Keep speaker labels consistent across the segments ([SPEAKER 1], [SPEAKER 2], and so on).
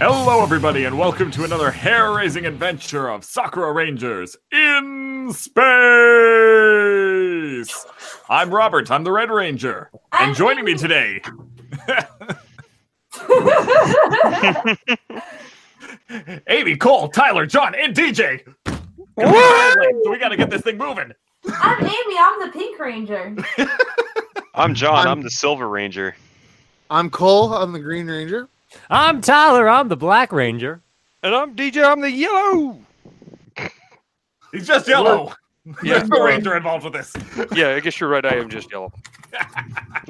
[SPEAKER 1] Hello, everybody, and welcome to another hair raising adventure of Sakura Rangers in space. I'm Robert, I'm the Red Ranger, and joining me today. Amy, Cole, Tyler, John, and DJ. So we got to get this thing moving.
[SPEAKER 2] I'm Amy. I'm the Pink Ranger.
[SPEAKER 3] I'm John.
[SPEAKER 4] I'm-
[SPEAKER 3] I'm, the Silver Ranger.
[SPEAKER 4] I'm Cole. I'm the Green Ranger.
[SPEAKER 5] I'm Tyler. I'm the Black Ranger.
[SPEAKER 3] And I'm DJ. I'm the Yellow.
[SPEAKER 1] He's just yellow.
[SPEAKER 3] Yeah.
[SPEAKER 1] There's no ranger involved with this.
[SPEAKER 3] Yeah, I guess you're right. I am just yellow.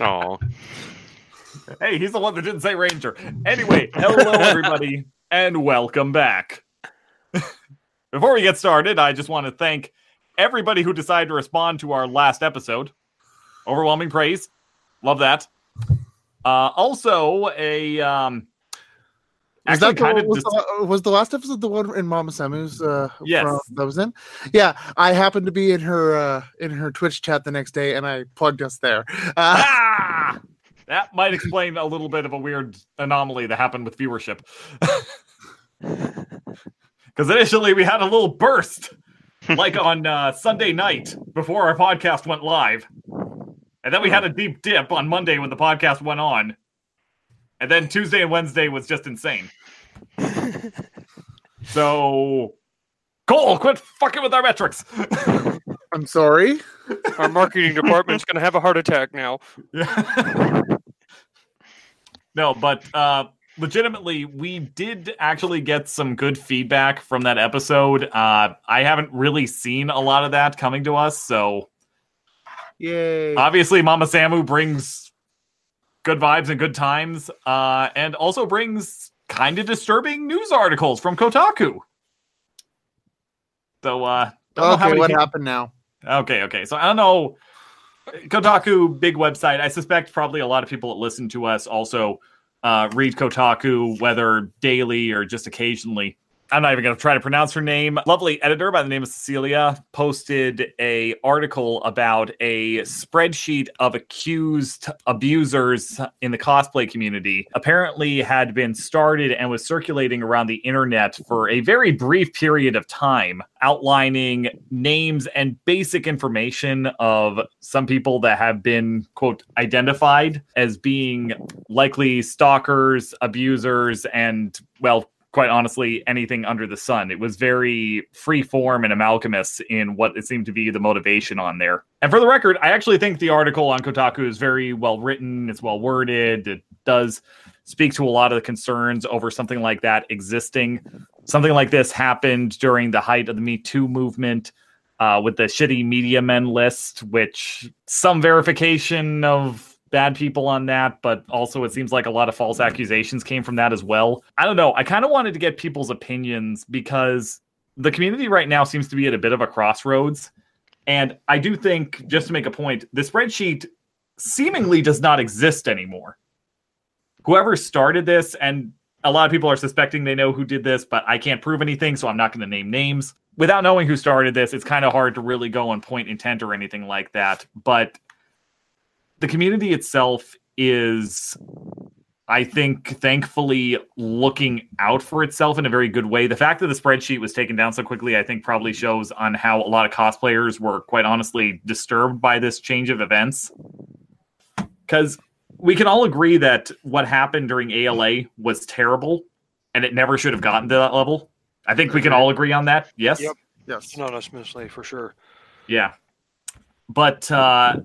[SPEAKER 3] Oh,
[SPEAKER 1] Hey, he's the one that didn't say ranger. Anyway, hello everybody, and welcome back. Before we get started, I just want to thank everybody who decided to respond to our last episode. Overwhelming praise. Love that. Uh, also, a um,
[SPEAKER 4] Was that the,
[SPEAKER 1] kind of
[SPEAKER 4] was, the, was the last episode the one in Momma Sammu's? Uh,
[SPEAKER 1] Yes.
[SPEAKER 4] from- that was in. Yeah, I happened to be in her uh, in her Twitch chat the next day, and I plugged us there. Uh,
[SPEAKER 1] ah! That might explain a little bit of a weird anomaly that happened with viewership. Because initially we had a little burst, like on uh, Sunday night before our podcast went live. And then we had a deep dip on Monday when the podcast went on. And then Tuesday and Wednesday was just insane. so, Cole, quit fucking with our metrics.
[SPEAKER 4] I'm sorry.
[SPEAKER 3] our marketing department's gonna have a heart attack now.
[SPEAKER 1] Yeah. no, but uh legitimately we did actually get some good feedback from that episode. Uh I haven't really seen a lot of that coming to us, so
[SPEAKER 4] Yay!
[SPEAKER 1] obviously Momma Sammu brings good vibes and good times uh and also brings kind of disturbing news articles from Kotaku. So uh don't know how
[SPEAKER 4] okay, what happened now?
[SPEAKER 1] Okay, okay. So I don't know. Kotaku, big website. I suspect probably a lot of people that listen to us also uh, read Kotaku, whether daily or just occasionally. I'm not even going to try to pronounce her name. Lovely editor by the name of Cecilia posted a article about a spreadsheet of accused abusers in the cosplay community. Apparently had been started and was circulating around the internet for a very brief period of time, outlining names and basic information of some people that have been quote identified as being likely stalkers, abusers, and well, quite honestly, anything under the sun. It was very free form and amalgamous in what it seemed to be the motivation on there. And for the record, I actually think the article on Kotaku is very well written, it's well worded, it does speak to a lot of the concerns over something like that existing. Something like this happened during the height of the Me Too movement. Uh, with the shitty media men list, which some verification of bad people on that, but also it seems like a lot of false accusations came from that as well. I don't know. I kind of wanted to get people's opinions because the community right now seems to be at a bit of a crossroads. And I do think, just to make a point, the spreadsheet seemingly does not exist anymore. Whoever started this, and a lot of people are suspecting they know who did this, but I can't prove anything, so I'm not going to name names. Without knowing who started this, it's kind of hard to really go and point intent or anything like that. But the community itself is I think thankfully looking out for itself in a very good way. The fact that the spreadsheet was taken down so quickly, I think probably shows on how a lot of cosplayers were quite honestly disturbed by this change of events. Because we can all agree that what happened during ALA was terrible and it never should have gotten to that level. I think we can all agree on that. Yes?
[SPEAKER 3] Yep.
[SPEAKER 4] Yes.
[SPEAKER 3] Anonymously, for sure.
[SPEAKER 1] Yeah. But uh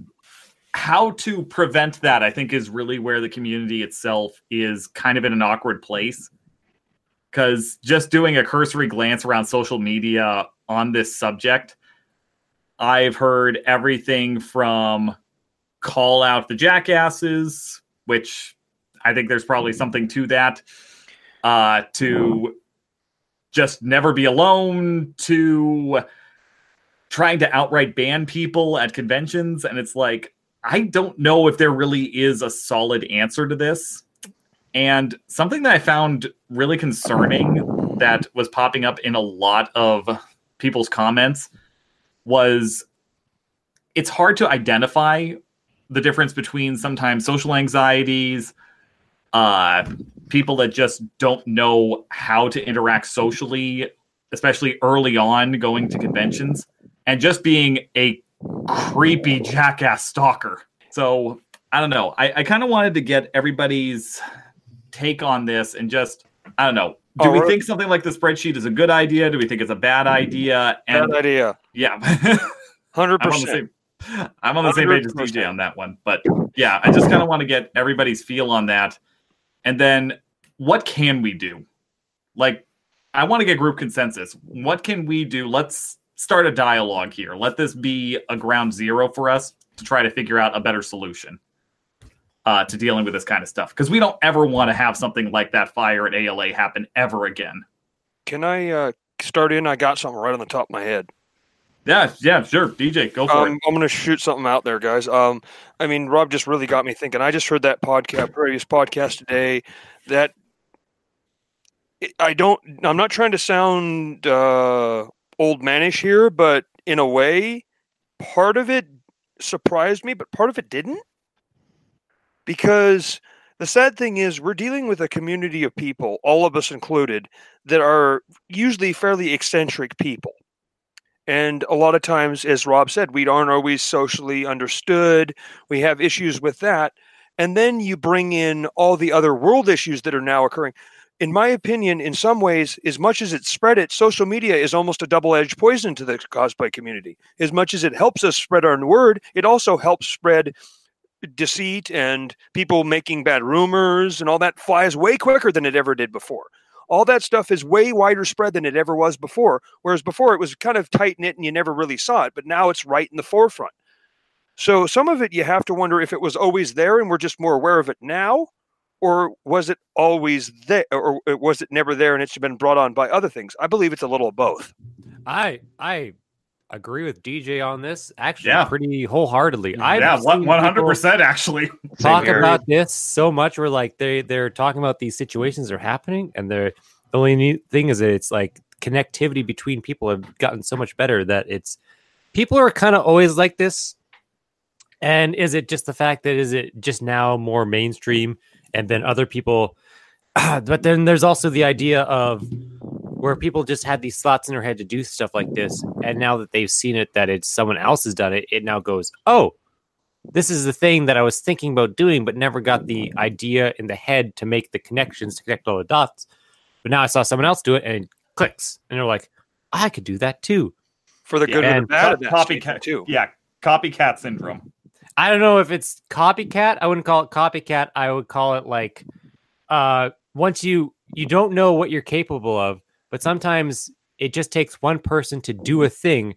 [SPEAKER 1] how to prevent that, I think, is really where the community itself is kind of in an awkward place. Because just doing a cursory glance around social media on this subject, I've heard everything from call out the jackasses, which I think there's probably something to that, uh, to just never be alone, to trying to outright ban people at conventions. And it's like, I don't know if there really is a solid answer to this. And something that I found really concerning that was popping up in a lot of people's comments was it's hard to identify the difference between sometimes social anxieties, uh, people that just don't know how to interact socially, especially early on going to conventions, and just being a creepy jackass stalker. So I don't know. I, I kind of wanted to get everybody's take on this and just I don't know. Do
[SPEAKER 3] Oh,
[SPEAKER 1] we
[SPEAKER 3] we're-
[SPEAKER 1] think something like the spreadsheet is a good idea? Do we think it's a bad idea? And
[SPEAKER 3] Bad idea.
[SPEAKER 1] yeah,
[SPEAKER 3] Hundred
[SPEAKER 1] I'm on the
[SPEAKER 3] percent.
[SPEAKER 1] same. I'm on the same page as DJ on that one, but yeah, I just kind of want to get everybody's feel on that, and then what can we do? Like, I want to get group consensus. What can we do? Let's start a dialogue here. Let this be a ground zero for us to try to figure out a better solution uh, to dealing with this kind of stuff because we don't ever want to have something like that fire at ALA happen ever again.
[SPEAKER 3] Can I uh, start in? I got something right on the top of my head.
[SPEAKER 1] Yeah, yeah, sure. DJ, go for
[SPEAKER 3] Um,
[SPEAKER 1] it.
[SPEAKER 3] I'm going to shoot something out there, guys. Um, I mean, Rob just really got me thinking. I just heard that podcast, previous podcast today. That I don't. I'm not trying to sound uh, old manish here, but in a way, part of it surprised me, but part of it didn't. Because the sad thing is, we're dealing with a community of people, all of us included, that are usually fairly eccentric people. And a lot of times, as Rob said, we aren't always socially understood. We have issues with that. And then you bring in all the other world issues that are now occurring. In my opinion, in some ways, as much as it spread it, social media is almost a double edged poison to the cosplay community. As much as it helps us spread our word, it also helps spread deceit and people making bad rumors and all that flies way quicker than it ever did before all that stuff is way wider spread than it ever was before. Whereas before it was kind of tight knit and you never really saw it, but now it's right in the forefront. So some of it you have to wonder if it was always there and we're just more aware of it now, or was it always there, or was it never there and it's been brought on by other things? I believe it's a little of both.
[SPEAKER 5] I I agree with DJ on this actually
[SPEAKER 1] Yeah.
[SPEAKER 5] pretty wholeheartedly. I've
[SPEAKER 1] yeah, one hundred
[SPEAKER 5] people
[SPEAKER 1] percent actually.
[SPEAKER 5] talk about this so much where like they they're talking about these situations that are happening and they're the only neat thing is that it's like connectivity between people have gotten so much better that it's people are kind of always like this and is it just the fact that is it just now more mainstream and then other people but then there's also the idea of where people just had these thoughts in their head to do stuff like this and now that they've seen it that it's someone else has done it it now goes oh this is the thing that I was thinking about doing, but never got the idea in the head to make the connections to connect all the dots. But now I saw someone else do it and it clicks. And they're like, I could do that too.
[SPEAKER 3] For the good
[SPEAKER 5] Yeah,
[SPEAKER 3] and
[SPEAKER 5] and
[SPEAKER 3] the bad of that
[SPEAKER 1] copycat
[SPEAKER 3] statement, too.
[SPEAKER 1] Yeah, copycat syndrome.
[SPEAKER 5] I don't know if it's copycat. I wouldn't call it copycat. I would call it like uh once you you don't know what you're capable of, but sometimes it just takes one person to do a thing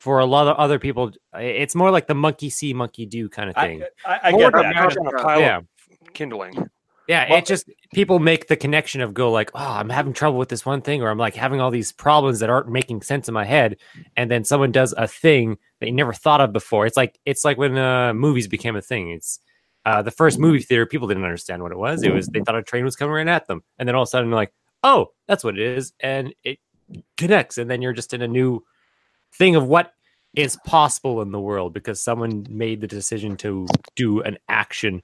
[SPEAKER 5] for a lot of other people. It's more like the monkey see, monkey do kind of thing.
[SPEAKER 1] I, I, I
[SPEAKER 3] Or
[SPEAKER 1] get that.
[SPEAKER 3] match on a pile
[SPEAKER 5] yeah.
[SPEAKER 3] of kindling.
[SPEAKER 5] Yeah,
[SPEAKER 1] Well-
[SPEAKER 5] it just people make the connection of go like, oh, I'm having trouble with this one thing, or I'm like having all these problems that aren't making sense in my head, and then someone does a thing that you never thought of before. It's like it's like when uh, movies became a thing. It's uh, the first movie theater, people didn't understand what it was. It was they thought a train was coming right at them, and then all of a sudden they're like, oh, that's what it is, and it connects, and then you're just in a new thing of what is possible in the world because someone made the decision to do an action,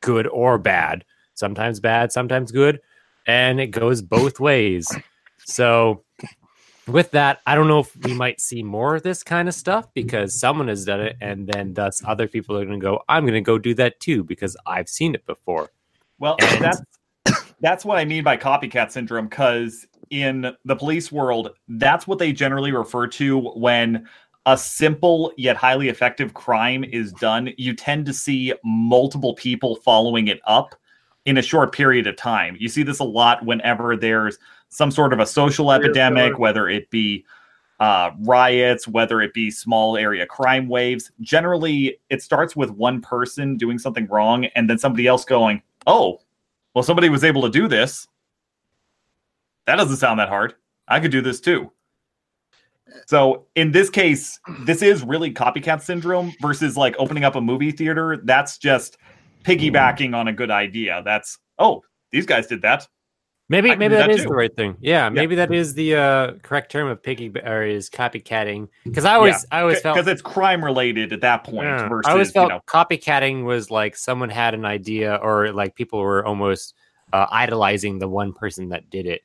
[SPEAKER 5] good or bad sometimes bad, sometimes good, and it goes both ways. So, with that, I don't know if we might see more of this kind of stuff because someone has done it, and then thus other people are going to go, I'm going to go do that too because I've seen it before.
[SPEAKER 1] Well,
[SPEAKER 5] And-
[SPEAKER 1] that's that's what I mean by copycat syndrome. Because in the police world, that's what they generally refer to when a simple yet highly effective crime is done. You tend to see multiple people following it up in a short period of time. You see this a lot whenever there's some sort of a social epidemic, whether it be uh, riots, whether it be small area crime waves. Generally, it starts with one person doing something wrong and then somebody else going, Oh, well, somebody was able to do this. That doesn't sound that hard. I could do this too. So in this case, this is really copycat syndrome versus like opening up a movie theater. That's just piggybacking on a good idea. That's oh, these guys did that.
[SPEAKER 5] Maybe maybe that
[SPEAKER 1] that
[SPEAKER 5] is
[SPEAKER 1] too.
[SPEAKER 5] the right thing. Yeah, maybe that is the uh, correct term of piggy or is copycatting. Because I always I always felt
[SPEAKER 1] because it's crime related at that point.
[SPEAKER 5] Yeah.
[SPEAKER 1] Versus
[SPEAKER 5] I always felt
[SPEAKER 1] you know,
[SPEAKER 5] copycatting was like someone had an idea or like people were almost uh, idolizing the one person that did it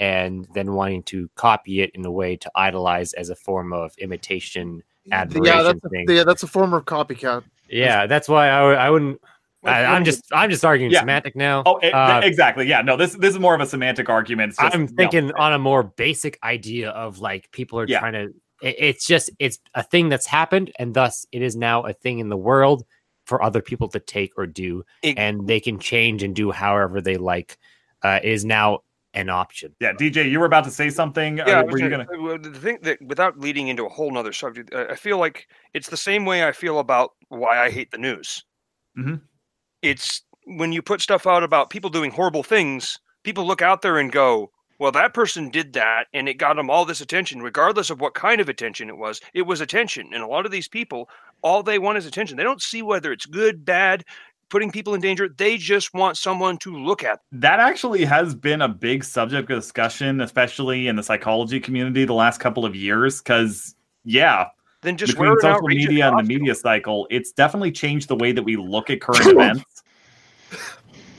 [SPEAKER 5] and then wanting to copy it in a way to idolize as a form of imitation admiration
[SPEAKER 4] yeah, that's
[SPEAKER 5] thing.
[SPEAKER 4] a, yeah, that's a form of copycat.
[SPEAKER 5] yeah, that's why I, w- I wouldn't. I, I'm just I'm just arguing
[SPEAKER 1] Yeah.
[SPEAKER 5] semantic now.
[SPEAKER 1] Oh, e-
[SPEAKER 5] Uh,
[SPEAKER 1] exactly. Yeah, no, this this is more of a semantic argument. Just-
[SPEAKER 5] I'm
[SPEAKER 1] no.
[SPEAKER 5] thinking on a more basic idea of like people are
[SPEAKER 1] Yeah.
[SPEAKER 5] trying to. it- it's just it's a thing that's happened, and thus it is now a thing in the world for other people to take or do,
[SPEAKER 3] Ig-
[SPEAKER 5] and they can change and do however they like. Uh, is now an option.
[SPEAKER 1] Yeah, DJ, you were about to say something.
[SPEAKER 3] Yeah,
[SPEAKER 1] Uh,
[SPEAKER 3] I
[SPEAKER 1] were you
[SPEAKER 3] gonna,
[SPEAKER 1] gonna?
[SPEAKER 3] uh, the thing that without leading into a whole nother subject, uh, I feel like it's the same way I feel about why I hate the news.
[SPEAKER 1] Mhm.
[SPEAKER 3] It's when you put stuff out about people doing horrible things, people look out there and go, "Well, that person did that, and it got them all this attention, regardless of what kind of attention it was. It was attention." And a lot of these people, all they want is attention. They don't see whether it's good, bad, putting people in danger. They just want someone to look at.
[SPEAKER 1] That actually has been a big subject of discussion, especially in the psychology community the last couple of years. Because yeah,
[SPEAKER 3] Then just
[SPEAKER 1] between
[SPEAKER 3] wear
[SPEAKER 1] social media and the
[SPEAKER 3] costume.
[SPEAKER 1] media cycle, it's definitely changed the way that we look at current events.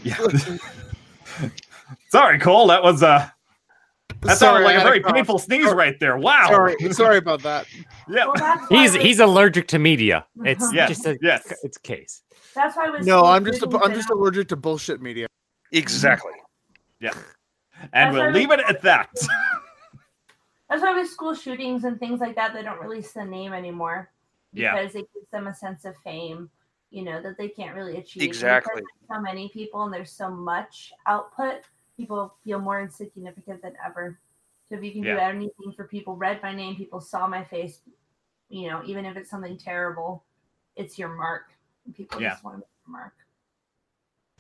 [SPEAKER 1] Yeah. Sorry, Cole. That was uh that sounded like a very
[SPEAKER 4] cough.
[SPEAKER 1] painful sneeze right there. Wow.
[SPEAKER 4] Sorry, sorry about that.
[SPEAKER 1] Yeah.
[SPEAKER 2] Well,
[SPEAKER 5] He's
[SPEAKER 2] with-
[SPEAKER 5] he's allergic to media. It's
[SPEAKER 1] Yes,
[SPEAKER 5] just a
[SPEAKER 1] yes.
[SPEAKER 5] it's a case.
[SPEAKER 2] That's why with
[SPEAKER 4] No, I'm just
[SPEAKER 2] shootings
[SPEAKER 4] I'm
[SPEAKER 2] and
[SPEAKER 4] just allergic to bullshit media.
[SPEAKER 3] Exactly. Yeah.
[SPEAKER 1] And
[SPEAKER 2] That's
[SPEAKER 1] we'll leave
[SPEAKER 2] we-
[SPEAKER 1] it at that.
[SPEAKER 2] That's why with school shootings and things like that, they don't release the name anymore
[SPEAKER 1] Yeah.
[SPEAKER 2] because it gives them a sense of fame, you know, that they can't really achieve.
[SPEAKER 3] Exactly.
[SPEAKER 2] there's So many people and there's so much output, people feel more insignificant than ever. So if you can do anything for people, read my name, people saw my face, you know, even if it's something terrible, it's your mark. And people
[SPEAKER 1] Yeah.
[SPEAKER 2] just want to make your mark.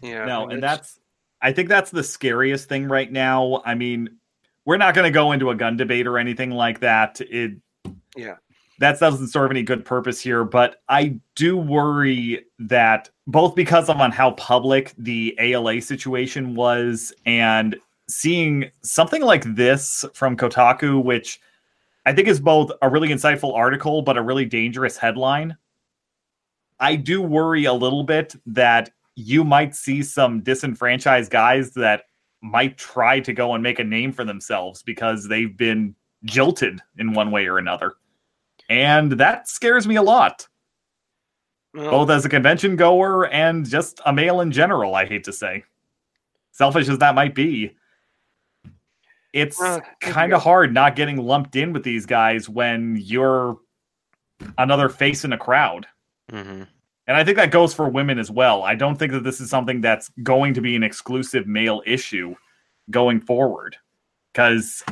[SPEAKER 3] Yeah.
[SPEAKER 1] no, and that's I think that's the scariest thing right now. I mean, we're not going to go into a gun debate or anything like that. It
[SPEAKER 3] Yeah.
[SPEAKER 1] That doesn't serve any good purpose here, but I do worry that both because of on how public the ALA situation was and seeing something like this from Kotaku, which I think is both a really insightful article but a really dangerous headline. I do worry a little bit that you might see some disenfranchised guys that might try to go and make a name for themselves because they've been jilted in one way or another. And that scares me a lot,
[SPEAKER 3] well,
[SPEAKER 1] both as a convention goer and just a male in general, I hate to say. Selfish as that might be, it's
[SPEAKER 3] Uh,
[SPEAKER 1] kind of hard not getting lumped in with these guys when you're another face in a crowd.
[SPEAKER 3] mhm.
[SPEAKER 1] And I think that goes for women as well. I don't think that this is something that's going to be an exclusive male issue going forward. Because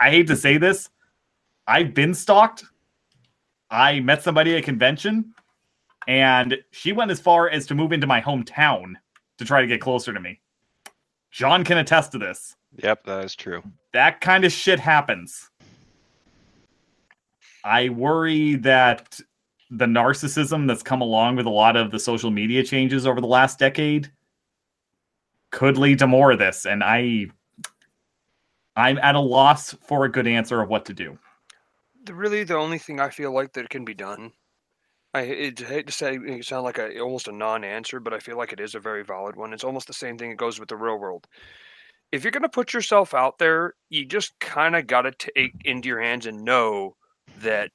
[SPEAKER 1] I hate to say this, I've been stalked. I met somebody at a convention, and she went as far as to move into my hometown to try to get closer to me. John can attest to this.
[SPEAKER 6] Yep, that is true.
[SPEAKER 1] That kind of shit happens. I worry that the narcissism that's come along with a lot of the social media changes over the last decade could lead to more of this and i i'm at a loss for a good answer of what to do
[SPEAKER 3] really the only thing I feel like that can be done. I it, hate to say it sound like a almost a non-answer, but I feel like it is a very valid one. It's almost the same thing that goes with the real world. If you're going to put yourself out there, you just kind of got to take into your hands and know that.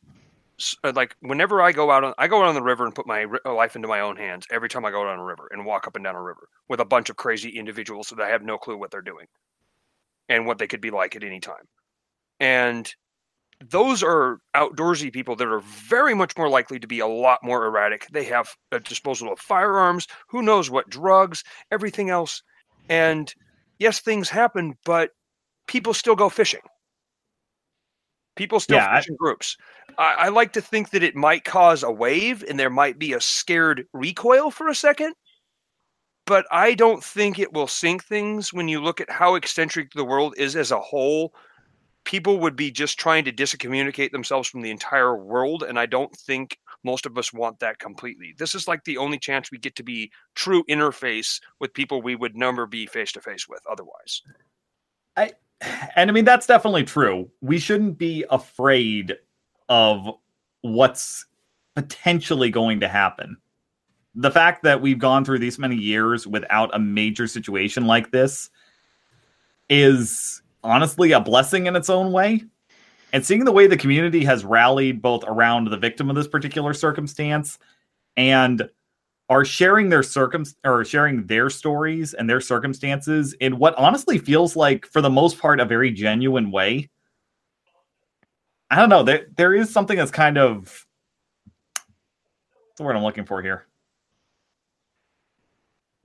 [SPEAKER 3] Uh, Like whenever I go out on, I go out on the river and put my uh, life into my own hands. Every time I go out on a river and walk up and down a river with a bunch of crazy individuals that I have no clue what they're doing, and what they could be like at any time, and those are outdoorsy people that are very much more likely to be a lot more erratic. They have a disposal of firearms, who knows what drugs, everything else. And yes, things happen, but people still go fishing. People still
[SPEAKER 1] Yeah, I-
[SPEAKER 3] in groups. I, I like to think that it might cause a wave and there might be a scared recoil for a second. But I don't think it will sink things when you look at how eccentric the world is as a whole people would be just trying to discommunicate themselves from the entire world and i don't think most of us want that completely this is like the only chance we get to be true interface with people we would never be face to face with otherwise
[SPEAKER 1] and i mean that's definitely true we shouldn't be afraid of what's potentially going to happen the fact that we've gone through these many years without a major situation like this is honestly a blessing in its own way. And seeing the way the community has rallied both around the victim of this particular circumstance and are sharing their circum or sharing their stories and their circumstances in what honestly feels like, for the most part, a very genuine way. I don't know. There, there is something that's kind of the word I'm looking for here.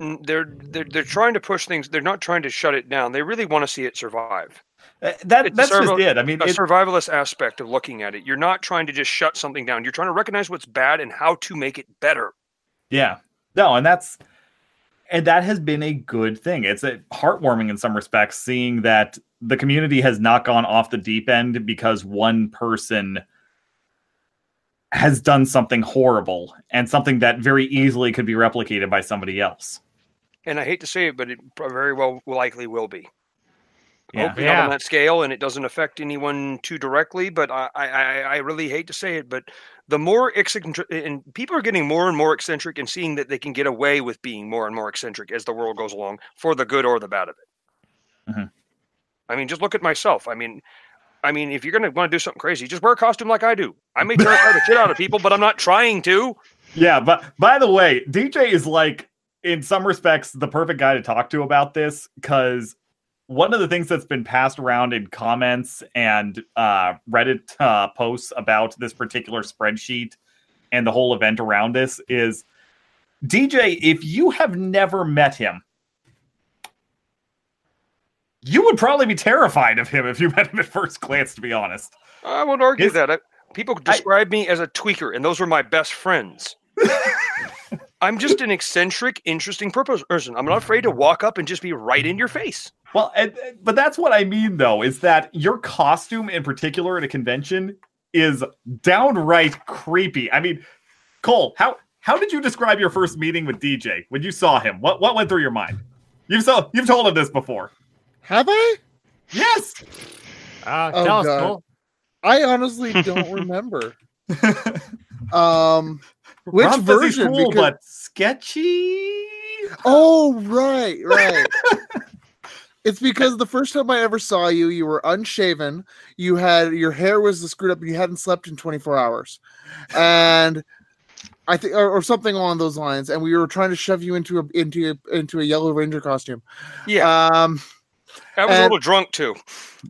[SPEAKER 3] Mm, They're they're they're trying to push things. They're not trying to shut it down. They really want to see it survive.
[SPEAKER 1] Uh, That
[SPEAKER 3] It's
[SPEAKER 1] that's just it. I mean,
[SPEAKER 3] A
[SPEAKER 1] it,
[SPEAKER 3] survivalist aspect of looking at it. You're not trying to just shut something down. You're trying to recognize what's bad and how to make it better.
[SPEAKER 1] Yeah. No, and that's and that has been a good thing. It's a heartwarming in some respects seeing that the community has not gone off the deep end because one person has done something horrible and something that very easily could be replicated by somebody else.
[SPEAKER 3] And I hate to say it, but it very well likely will be.
[SPEAKER 1] Yeah.
[SPEAKER 3] Hopefully not
[SPEAKER 5] Yeah.
[SPEAKER 3] on that scale, and it doesn't affect anyone too directly. But I, I, I I really hate to say it, but the more eccentric, and people are getting more and more eccentric, and seeing that they can get away with being more and more eccentric as the world goes along, for the good or the bad of it.
[SPEAKER 1] Mhm.
[SPEAKER 3] I mean, just look at myself. I mean, I mean, if you're gonna want to do something crazy, just wear a costume like I do. I may terrify the shit out of people, but I'm not trying to.
[SPEAKER 1] Yeah, but by the way, DJ is like in some respects the perfect guy to talk to about this because one of the things that's been passed around in comments and uh, Reddit uh, posts about this particular spreadsheet and the whole event around this is DJ. If you have never met him, you would probably be terrified of him if you met him at first glance. To be honest.
[SPEAKER 3] I won't argue
[SPEAKER 1] His-
[SPEAKER 3] that. I, people describe me as a tweaker, and those were my best friends. I'm just an eccentric, interesting person. I'm not afraid to walk up and just be right in your face.
[SPEAKER 1] Well, and, but that's what I mean, though, is that your costume in particular at a convention is downright creepy. I mean, Cole, how how did you describe your first meeting with DJ when you saw him? What what went through your mind? You've so you've told him this before.
[SPEAKER 4] Have I?
[SPEAKER 1] Yes.
[SPEAKER 5] Uh,
[SPEAKER 4] Oh,
[SPEAKER 5] tell us, Cole.
[SPEAKER 4] I honestly don't remember. Um, which
[SPEAKER 1] Rob
[SPEAKER 4] version?
[SPEAKER 1] cool,
[SPEAKER 4] Because-
[SPEAKER 1] but sketchy.
[SPEAKER 4] Oh, right, right. it's because the first time I ever saw you, you were unshaven. You had your hair was screwed up, and you hadn't slept in 24 hours, and I think, or, or something along those lines. And we were trying to shove you into a into a, into a Yellow Ranger costume.
[SPEAKER 3] Yeah,
[SPEAKER 4] Um,
[SPEAKER 3] I was a little drunk too.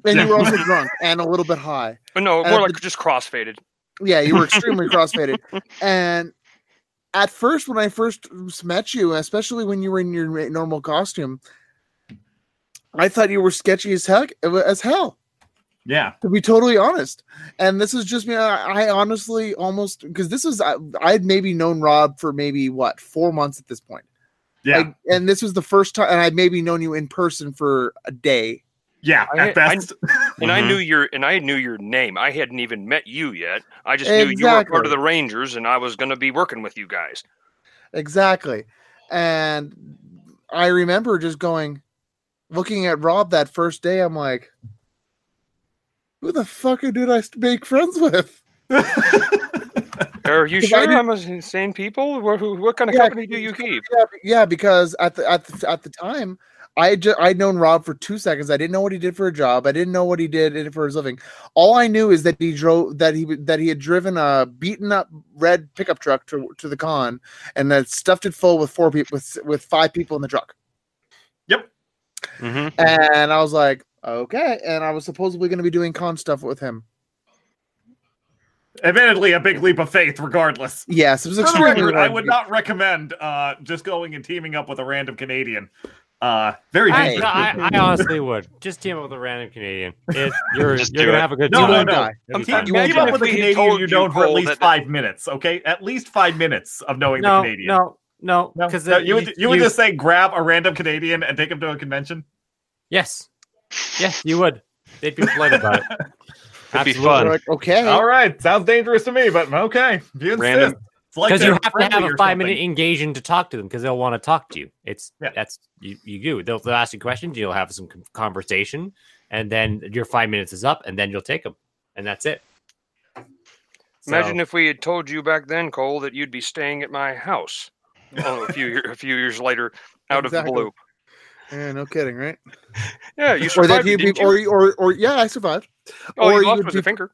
[SPEAKER 4] and you were also drunk and a little bit high.
[SPEAKER 3] But no,
[SPEAKER 4] Uh,
[SPEAKER 3] more like
[SPEAKER 4] the-
[SPEAKER 3] just crossfaded.
[SPEAKER 4] Yeah, you were extremely crossfaded. And at first, when I first met you, especially when you were in your normal costume, I thought you were sketchy as heck as hell.
[SPEAKER 1] Yeah.
[SPEAKER 4] To be totally honest, and this is just me. I, I honestly almost because this was I, I'd maybe known Rob for maybe what four months at this point.
[SPEAKER 1] Yeah.
[SPEAKER 4] I- and this was the first time, and I'd maybe known you in person for a day.
[SPEAKER 1] yeah.
[SPEAKER 3] I-
[SPEAKER 1] At
[SPEAKER 3] I-
[SPEAKER 1] best.
[SPEAKER 3] And I
[SPEAKER 5] Mhm.
[SPEAKER 3] knew your and I knew your name. I hadn't even met you yet. I just knew you were part of the Rangers, and I was going to be working with you guys.
[SPEAKER 4] Exactly. And I remember just going, looking at Rob that first day. I'm like, who the fuck did I make friends with?
[SPEAKER 3] Are you sure I'm the same people? What, who, what kind of
[SPEAKER 4] Yeah,
[SPEAKER 3] company do you keep?
[SPEAKER 4] Yeah, yeah, because at the at the, at the time, I just I'd known Rob for two seconds. I didn't know what he did for a job. I didn't know what he did for his living. All I knew is that he drove that he that he had driven a beaten up red pickup truck to to the con and that stuffed it full with four people with with five people in the truck.
[SPEAKER 3] Mm-hmm.
[SPEAKER 4] And I was like, okay. And I was supposedly going to be doing con stuff with him.
[SPEAKER 1] Admittedly, a big leap of faith, regardless.
[SPEAKER 4] Yes, it was extremely.
[SPEAKER 1] record, I would not recommend uh, just going and teaming up with a random Canadian. Uh, very
[SPEAKER 5] I, no, I, I honestly would just team up with a random Canadian. It, you're
[SPEAKER 3] Just
[SPEAKER 5] you're gonna
[SPEAKER 3] it.
[SPEAKER 5] have a good
[SPEAKER 1] No,
[SPEAKER 5] time.
[SPEAKER 1] no,
[SPEAKER 4] won't
[SPEAKER 1] no.
[SPEAKER 4] die.
[SPEAKER 5] It'll
[SPEAKER 3] Team-
[SPEAKER 5] fun.
[SPEAKER 1] Team up with a Canadian you
[SPEAKER 3] you,
[SPEAKER 1] known for at
[SPEAKER 3] Cole,
[SPEAKER 1] least
[SPEAKER 3] that-
[SPEAKER 1] five minutes. Okay, at least five minutes of knowing the Canadian.
[SPEAKER 5] no, no,
[SPEAKER 1] No?
[SPEAKER 5] because
[SPEAKER 1] No, you would you would just say grab a random Canadian and take him to a convention.
[SPEAKER 5] yes, yes, you would. They'd be polite about it.
[SPEAKER 3] It'd be fun.
[SPEAKER 4] Like, okay.
[SPEAKER 1] All right, sounds dangerous to me, but okay. You.
[SPEAKER 3] Random.
[SPEAKER 1] It's like
[SPEAKER 5] because you have to have a five minute
[SPEAKER 1] something.
[SPEAKER 5] engagement to talk to them because they'll want to talk to you. It's
[SPEAKER 1] Yeah.
[SPEAKER 5] that's you, you do. They'll, they'll ask you questions. You'll have some conversation, and then your five minutes is up, and then you'll take them, and that's it. So-
[SPEAKER 3] Imagine if we had told you back then, Cole, that you'd be staying at my house. oh, a few a few years later, out of the blue.
[SPEAKER 4] Yeah, no kidding, right?
[SPEAKER 3] Yeah, you
[SPEAKER 4] Or that
[SPEAKER 3] survived,
[SPEAKER 4] you,
[SPEAKER 3] didn't you?
[SPEAKER 4] or, or or yeah, I survived.
[SPEAKER 3] oh,
[SPEAKER 4] or
[SPEAKER 3] you
[SPEAKER 4] you
[SPEAKER 3] lost
[SPEAKER 4] would
[SPEAKER 3] with a finger.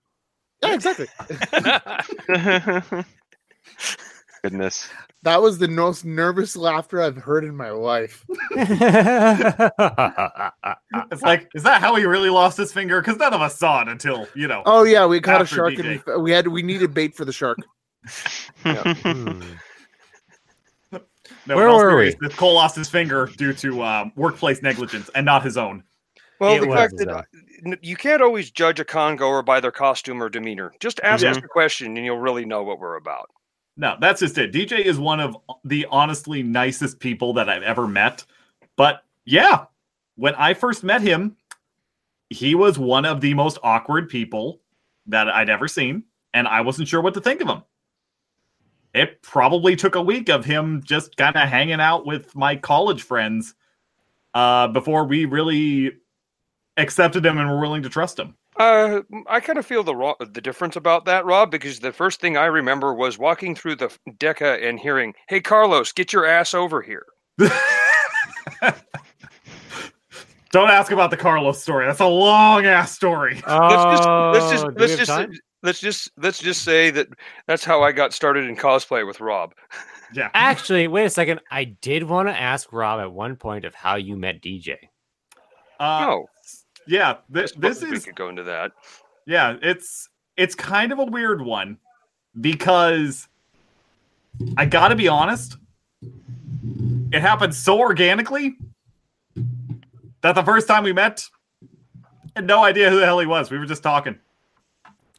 [SPEAKER 4] Yeah, exactly.
[SPEAKER 6] Goodness.
[SPEAKER 4] That was the most nervous laughter I've heard in my life.
[SPEAKER 1] It's like, is that how he really lost his finger? Because none of us saw it until you know.
[SPEAKER 4] Oh yeah, we caught a shark
[SPEAKER 1] DJ.
[SPEAKER 4] and we, we had we needed bait for the shark.
[SPEAKER 5] Hmm.
[SPEAKER 1] No,
[SPEAKER 5] Where
[SPEAKER 1] in all
[SPEAKER 5] were we?
[SPEAKER 1] seriousness, Cole lost his finger due to um, workplace negligence and not his own.
[SPEAKER 3] Well,
[SPEAKER 5] It
[SPEAKER 3] the
[SPEAKER 5] was
[SPEAKER 3] fact that
[SPEAKER 5] own.
[SPEAKER 3] uh, n- you can't always judge a con goer by their costume or demeanor. Just ask
[SPEAKER 1] Yeah.
[SPEAKER 3] us a question, and you'll really know what we're about.
[SPEAKER 1] No, that's just it. DJ is one of the honestly nicest people that I've ever met. But yeah, when I first met him, he was one of the most awkward people that I'd ever seen, and I wasn't sure what to think of him. It probably took a week of him just kind of hanging out with my college friends uh, before we really accepted him and were willing to trust him.
[SPEAKER 3] Uh, I kind of feel the ro- the difference about that, Rob, because the first thing I remember was walking through the Deca and hearing, "Hey, Carlos, get your ass over here."
[SPEAKER 1] Don't ask about the Carlos story. That's a long ass story.
[SPEAKER 3] Let's just let's just let's just
[SPEAKER 5] time?
[SPEAKER 3] Let's just let's just say that that's how I got started in cosplay with Rob.
[SPEAKER 1] Yeah.
[SPEAKER 5] Actually, wait a second. I did want to ask Rob at one point of how you met DJ.
[SPEAKER 1] Uh,
[SPEAKER 3] oh,
[SPEAKER 1] yeah. Th-
[SPEAKER 3] I suppose
[SPEAKER 1] this
[SPEAKER 3] we
[SPEAKER 1] is
[SPEAKER 3] could go into that.
[SPEAKER 1] yeah. It's it's kind of a weird one because I got to be honest. It happened so organically that the first time we met, I had no idea who the hell he was. We were just talking.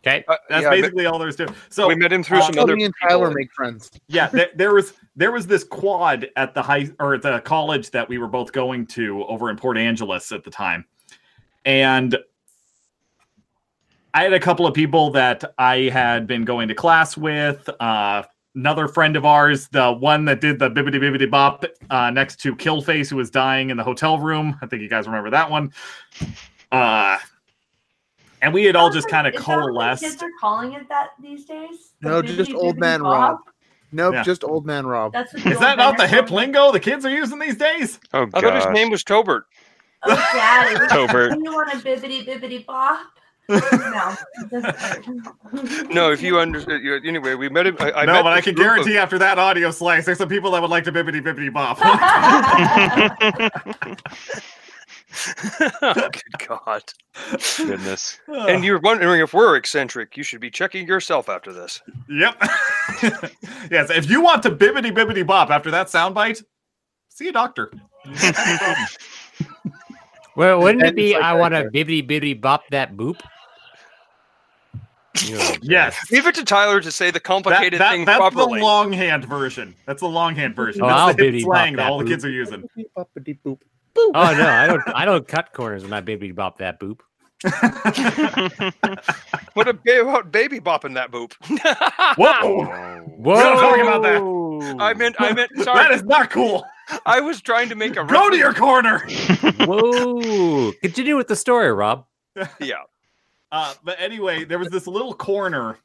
[SPEAKER 5] Okay.
[SPEAKER 3] Uh,
[SPEAKER 1] That's
[SPEAKER 3] yeah, I bet-
[SPEAKER 1] basically all there is to it. So
[SPEAKER 3] we met him through
[SPEAKER 1] uh,
[SPEAKER 3] some
[SPEAKER 4] Tell
[SPEAKER 3] other
[SPEAKER 4] me and
[SPEAKER 3] people.
[SPEAKER 4] Tyler make friends.
[SPEAKER 1] yeah there, there was there was this quad at the high or at the college that we were both going to over in port angeles at the time and i had a couple of people that i had been going to class with uh another friend of ours the one that did the bibbity bibbity bop uh next to killface who was dying in the hotel room i think you guys remember that one uh and we had all oh, just kind of
[SPEAKER 2] Is what the
[SPEAKER 1] coalesced
[SPEAKER 2] Kids are calling it that these days. The
[SPEAKER 4] No, just old man
[SPEAKER 2] bop?
[SPEAKER 4] Rob. Nope,
[SPEAKER 1] Yeah.
[SPEAKER 4] just old man Rob.
[SPEAKER 2] That's what
[SPEAKER 1] is that not the hip
[SPEAKER 2] calling
[SPEAKER 1] lingo the kids are using these days
[SPEAKER 6] Oh
[SPEAKER 3] I thought his name was Tobert.
[SPEAKER 2] Oh, daddy.
[SPEAKER 6] Tobert.
[SPEAKER 2] You want a bibbity bibbity bop? no. it doesn't hurt.
[SPEAKER 3] No, if you understand. Anyway, we met him. I, I
[SPEAKER 1] no,
[SPEAKER 3] met
[SPEAKER 1] but I can
[SPEAKER 3] group of-
[SPEAKER 1] guarantee after that audio slice, there's some people that would like to bibbity bibbity bop.
[SPEAKER 3] Oh, good God.
[SPEAKER 6] Goodness.
[SPEAKER 3] And you're wondering if we're eccentric. You should be checking yourself after this.
[SPEAKER 1] yep. yes, if you want to bibbity bibbity bop after that soundbite, see a doctor.
[SPEAKER 5] Well, wouldn't it be
[SPEAKER 4] like
[SPEAKER 5] I
[SPEAKER 4] right
[SPEAKER 5] want to
[SPEAKER 4] there.
[SPEAKER 5] bibbity bibbity bop that boop? You know what I'm saying.
[SPEAKER 1] Yes.
[SPEAKER 3] Leave it to Tyler to say the complicated
[SPEAKER 1] that-
[SPEAKER 3] thing
[SPEAKER 1] that's
[SPEAKER 3] properly.
[SPEAKER 1] the longhand version. That's the longhand version.
[SPEAKER 5] Oh,
[SPEAKER 1] that's
[SPEAKER 5] I'll
[SPEAKER 1] the hip
[SPEAKER 5] bibbity
[SPEAKER 1] slang that
[SPEAKER 5] that
[SPEAKER 1] all the kids are using.
[SPEAKER 4] Boop-a-dee-boop.
[SPEAKER 5] Oh no, I don't. I don't cut corners when I baby bop that boop.
[SPEAKER 3] what about baby bopping that boop.
[SPEAKER 1] Whoa!
[SPEAKER 5] Whoa!
[SPEAKER 1] not talking about that.
[SPEAKER 3] I meant, I meant.
[SPEAKER 1] That
[SPEAKER 3] Sorry,
[SPEAKER 1] is not cool.
[SPEAKER 3] I was trying to make a.
[SPEAKER 1] Go to your corner.
[SPEAKER 5] Whoa! Continue with the story, Rob.
[SPEAKER 3] Yeah.
[SPEAKER 1] Uh, but anyway, there was this little corner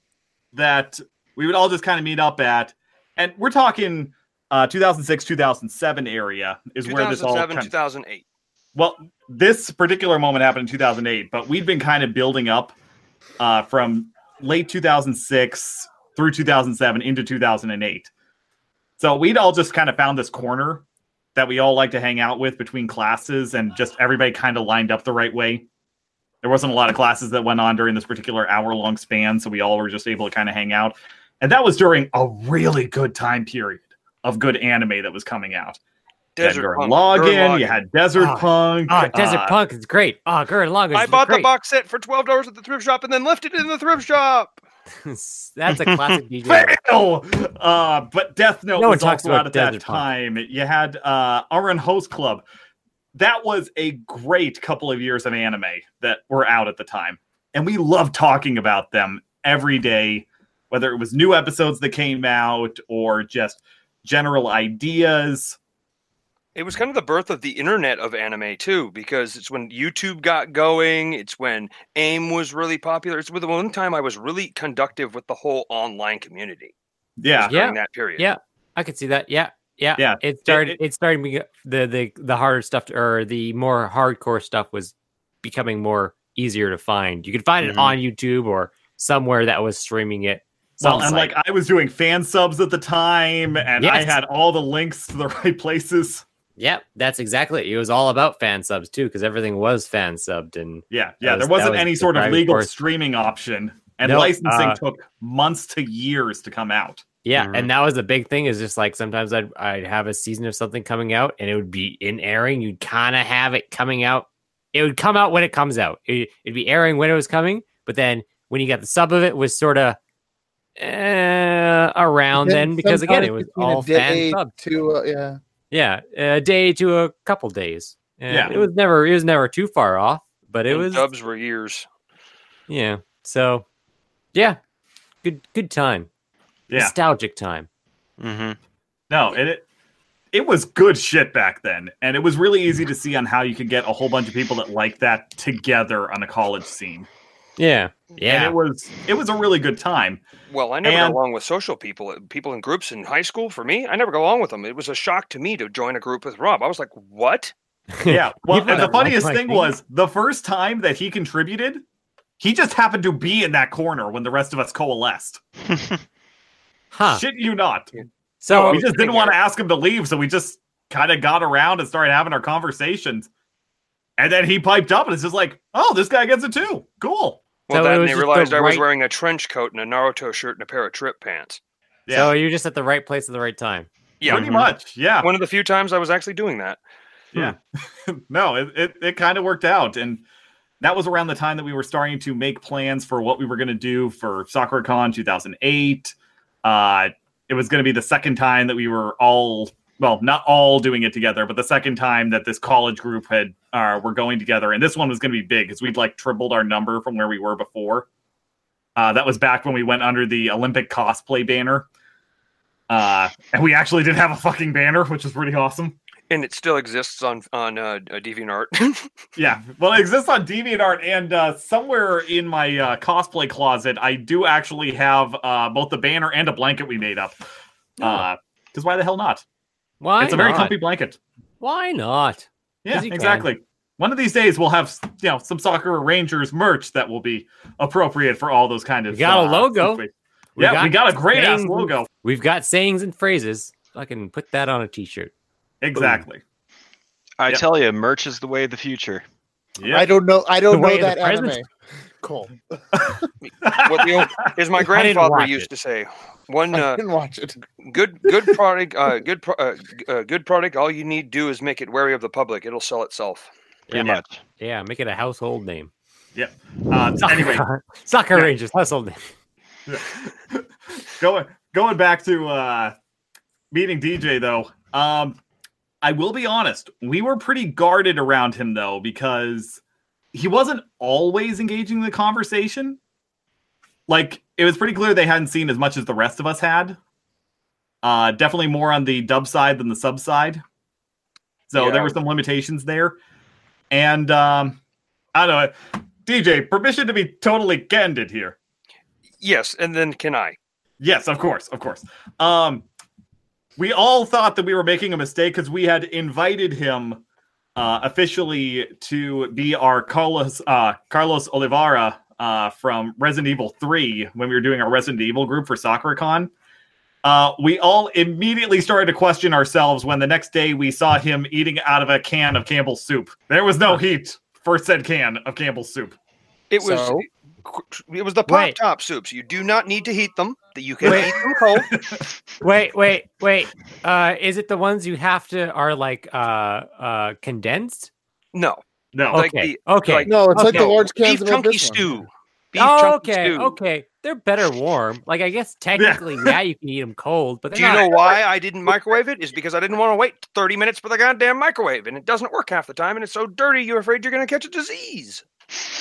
[SPEAKER 1] that we would all just kind of meet up at, and we're talking uh, 2006, 2007 area is where this all
[SPEAKER 3] 2007,
[SPEAKER 1] kind
[SPEAKER 3] 2008.
[SPEAKER 1] Well, this particular moment happened in 2008, but we'd been kind of building up uh, from late 2006 through 2007 into 2008. So we'd all just kind of found this corner that we all like to hang out with between classes, and just everybody kind of lined up the right way. There wasn't a lot of classes that went on during this particular hour long span, so we all were just able to kind of hang out. And that was during a really good time period of good anime that was coming out.
[SPEAKER 3] Desert
[SPEAKER 1] Gurren
[SPEAKER 3] Punk,
[SPEAKER 1] Lagann,
[SPEAKER 3] Gurren
[SPEAKER 1] you had Desert Punk.
[SPEAKER 5] Oh, Desert
[SPEAKER 1] uh,
[SPEAKER 5] Punk is great. Oh, Gurren Lagann.
[SPEAKER 3] I
[SPEAKER 5] is
[SPEAKER 3] bought the box set for twelve dollars at the thrift shop and then left it in the thrift shop.
[SPEAKER 5] That's a classic DJ.
[SPEAKER 1] Fail! Uh, but Death Note
[SPEAKER 5] No one
[SPEAKER 1] was
[SPEAKER 5] talks
[SPEAKER 1] also
[SPEAKER 5] about
[SPEAKER 1] out at that
[SPEAKER 5] Punk.
[SPEAKER 1] time. You had uh, Ouran Host Club. That was a great couple of years of anime that were out at the time. And we loved talking about them every day, whether it was new episodes that came out or just general ideas.
[SPEAKER 3] It was kind of the birth of the internet of anime too, because it's when YouTube got going. It's when AIM was really popular. It's the one time I was really conductive with the whole online community
[SPEAKER 1] Yeah.
[SPEAKER 5] Yeah.
[SPEAKER 3] that period.
[SPEAKER 5] Yeah. I could see that. Yeah. Yeah,
[SPEAKER 1] Yeah,
[SPEAKER 5] It started.
[SPEAKER 1] it-
[SPEAKER 5] It, started. to be- The the the harder stuff, or the more hardcore stuff, was becoming more easier to find. You could find it
[SPEAKER 6] Mhm.
[SPEAKER 5] on YouTube or somewhere that was streaming it.
[SPEAKER 1] Well, and
[SPEAKER 5] site.
[SPEAKER 1] like I was doing fan subs at the time, and I had all the links to the right places.
[SPEAKER 5] Yep, that's exactly it. It was all about fan subs too, because everything was fan subbed, and
[SPEAKER 1] Yeah, yeah.
[SPEAKER 5] was-
[SPEAKER 1] there wasn't
[SPEAKER 5] was
[SPEAKER 1] any sort of legal
[SPEAKER 5] force.
[SPEAKER 1] streaming option, and
[SPEAKER 5] No,
[SPEAKER 1] licensing
[SPEAKER 5] uh,
[SPEAKER 1] took months to years to come out.
[SPEAKER 5] yeah,
[SPEAKER 6] Mhm.
[SPEAKER 5] and that was the big thing. Is just like sometimes I'd I'd have a season of something coming out, and it would be in airing. You'd kind of have it coming out. It would come out when it comes out. It, it'd be airing when it was coming, but then when you got the sub of it, was sort of uh, around then because again, it was all fan
[SPEAKER 4] day
[SPEAKER 5] sub.
[SPEAKER 4] to uh, yeah.
[SPEAKER 5] Yeah, a day to a couple days. And
[SPEAKER 1] Yeah.
[SPEAKER 5] it was never it was never too far off, but it
[SPEAKER 3] And
[SPEAKER 5] was
[SPEAKER 3] dubs were years.
[SPEAKER 5] yeah. So yeah, good good time,
[SPEAKER 1] Yeah,
[SPEAKER 5] nostalgic time.
[SPEAKER 6] Mm-hmm.
[SPEAKER 1] no, and it it was good shit back then, and it was really easy to see on how you could get a whole bunch of people that like that together on a college scene.
[SPEAKER 5] Yeah,
[SPEAKER 1] and
[SPEAKER 5] yeah.
[SPEAKER 1] it was it was a really good time.
[SPEAKER 3] Well, I never
[SPEAKER 1] And-
[SPEAKER 3] got along with social people, people in groups in high school. For me, I never got along with them. It was a shock to me to join a group with Rob. I was like, "What?"
[SPEAKER 1] Yeah. Well,
[SPEAKER 5] People
[SPEAKER 1] and the
[SPEAKER 5] that like
[SPEAKER 1] funniest thing
[SPEAKER 5] thing.
[SPEAKER 1] was the first time that he contributed, he just happened to be in that corner when the rest of us coalesced.
[SPEAKER 5] huh?
[SPEAKER 1] Shit you not.
[SPEAKER 5] So
[SPEAKER 1] we just didn't want to ask him to leave, so we just kind of got around and started having our conversations. And then he piped up and it's just like, oh, this guy gets it too. Cool.
[SPEAKER 3] Well,
[SPEAKER 5] So
[SPEAKER 3] then they
[SPEAKER 5] just the
[SPEAKER 3] realized I was
[SPEAKER 5] right-
[SPEAKER 3] wearing a trench coat and a Naruto shirt and a pair of trip pants.
[SPEAKER 1] Yeah.
[SPEAKER 5] so you're just at the right place at the right time.
[SPEAKER 3] Yeah,
[SPEAKER 1] Pretty much. Yeah.
[SPEAKER 3] one of the few times I was actually doing that.
[SPEAKER 1] Yeah. no, it, it, it kind of worked out. And that was around the time that we were starting to make plans for what we were going to do for Sakura-Con 2008. Uh, it was going to be the second time that we were all, well, not all doing it together, but the second time that this college group had, uh, were going together. And this one was going to be big because we'd like tripled our number from where we were before. Uh, that was back when we went under the Olympic cosplay banner. Uh, and we actually did have a fucking banner, which was pretty awesome.
[SPEAKER 3] And it still exists on on uh, DeviantArt.
[SPEAKER 1] Yeah, well, it exists on DeviantArt, and uh, somewhere in my uh, cosplay closet, I do actually have uh, both the banner and a blanket we made up. Because why the hell not?
[SPEAKER 5] Why
[SPEAKER 1] it's a very
[SPEAKER 5] not?
[SPEAKER 1] comfy blanket.
[SPEAKER 5] Why not?
[SPEAKER 1] Yeah,
[SPEAKER 5] 'Cause you can.
[SPEAKER 1] exactly. One of these days, we'll have you know some Sakura Rangers merch that will be appropriate for all those kind of.
[SPEAKER 5] We got a
[SPEAKER 1] uh,
[SPEAKER 5] logo.
[SPEAKER 1] situations.
[SPEAKER 5] We
[SPEAKER 1] yeah,
[SPEAKER 5] got
[SPEAKER 1] we got a great ass logo.
[SPEAKER 5] We've got sayings and phrases. I can put that on a t-shirt.
[SPEAKER 1] Exactly.
[SPEAKER 6] I
[SPEAKER 1] Yep.
[SPEAKER 6] tell you, merch is the way of the future.
[SPEAKER 1] Yeah.
[SPEAKER 4] I don't know. I don't
[SPEAKER 5] The
[SPEAKER 4] know that
[SPEAKER 5] present?
[SPEAKER 4] anime. Cool.
[SPEAKER 3] what the, as my grandfather used
[SPEAKER 5] it.
[SPEAKER 3] to say, one
[SPEAKER 4] I
[SPEAKER 3] uh,
[SPEAKER 4] didn't watch it.
[SPEAKER 3] good good product, uh, good pro- uh, g- uh, good product. All you need do is make it wary of the public. It'll sell itself.
[SPEAKER 6] Pretty
[SPEAKER 5] Yeah.
[SPEAKER 6] much.
[SPEAKER 5] Yeah, make it a household name.
[SPEAKER 1] Uh,
[SPEAKER 5] Sakura,
[SPEAKER 1] anyway,
[SPEAKER 5] Sakura
[SPEAKER 1] Yeah.
[SPEAKER 5] Rangers household name.
[SPEAKER 1] going going back to uh meeting DJ though. Um I will be honest, we were pretty guarded around him though because he wasn't always engaging in the conversation. Like it was pretty clear they hadn't seen as much as the rest of us had. Uh definitely more on the dub side than the sub side. So
[SPEAKER 3] Yeah.
[SPEAKER 1] there were some limitations there. And um I don't know. DJ, permission to be totally candid here.
[SPEAKER 3] Yes, and then can I?
[SPEAKER 1] Yes, of course, of course. Um, we all thought that we were making a mistake because we had invited him uh, officially to be our Carlos uh, Carlos Oliveira uh, from Resident Evil Three when we were doing our Resident Evil group for Sakura-Con. Uh, we all immediately started to question ourselves when the next day we saw him eating out of a can of Campbell's soup. There was no heat for said can of Campbell's soup.
[SPEAKER 3] It was
[SPEAKER 4] So?
[SPEAKER 3] It was the pop
[SPEAKER 5] Wait.
[SPEAKER 3] top soups. You do not need to heat them. That you can
[SPEAKER 5] Wait.
[SPEAKER 3] eat them cold.
[SPEAKER 5] Wait, wait, wait. Uh, is it the ones you have to are like uh uh condensed?
[SPEAKER 3] No,
[SPEAKER 1] No,
[SPEAKER 3] Like
[SPEAKER 5] okay,
[SPEAKER 3] the-
[SPEAKER 5] okay.
[SPEAKER 3] like-
[SPEAKER 4] No, it's like the large cans
[SPEAKER 3] beef chunky
[SPEAKER 4] this one.
[SPEAKER 3] stew. Beef
[SPEAKER 5] oh, okay,
[SPEAKER 3] stew.
[SPEAKER 5] okay. They're better warm. Like I guess technically, yeah, you can eat them cold, but
[SPEAKER 3] Do you
[SPEAKER 5] not-
[SPEAKER 3] know why I didn't microwave it? Is because I didn't want to wait 30 minutes for the goddamn microwave, and it doesn't work half the time, and it's so dirty you're afraid you're going to catch a disease.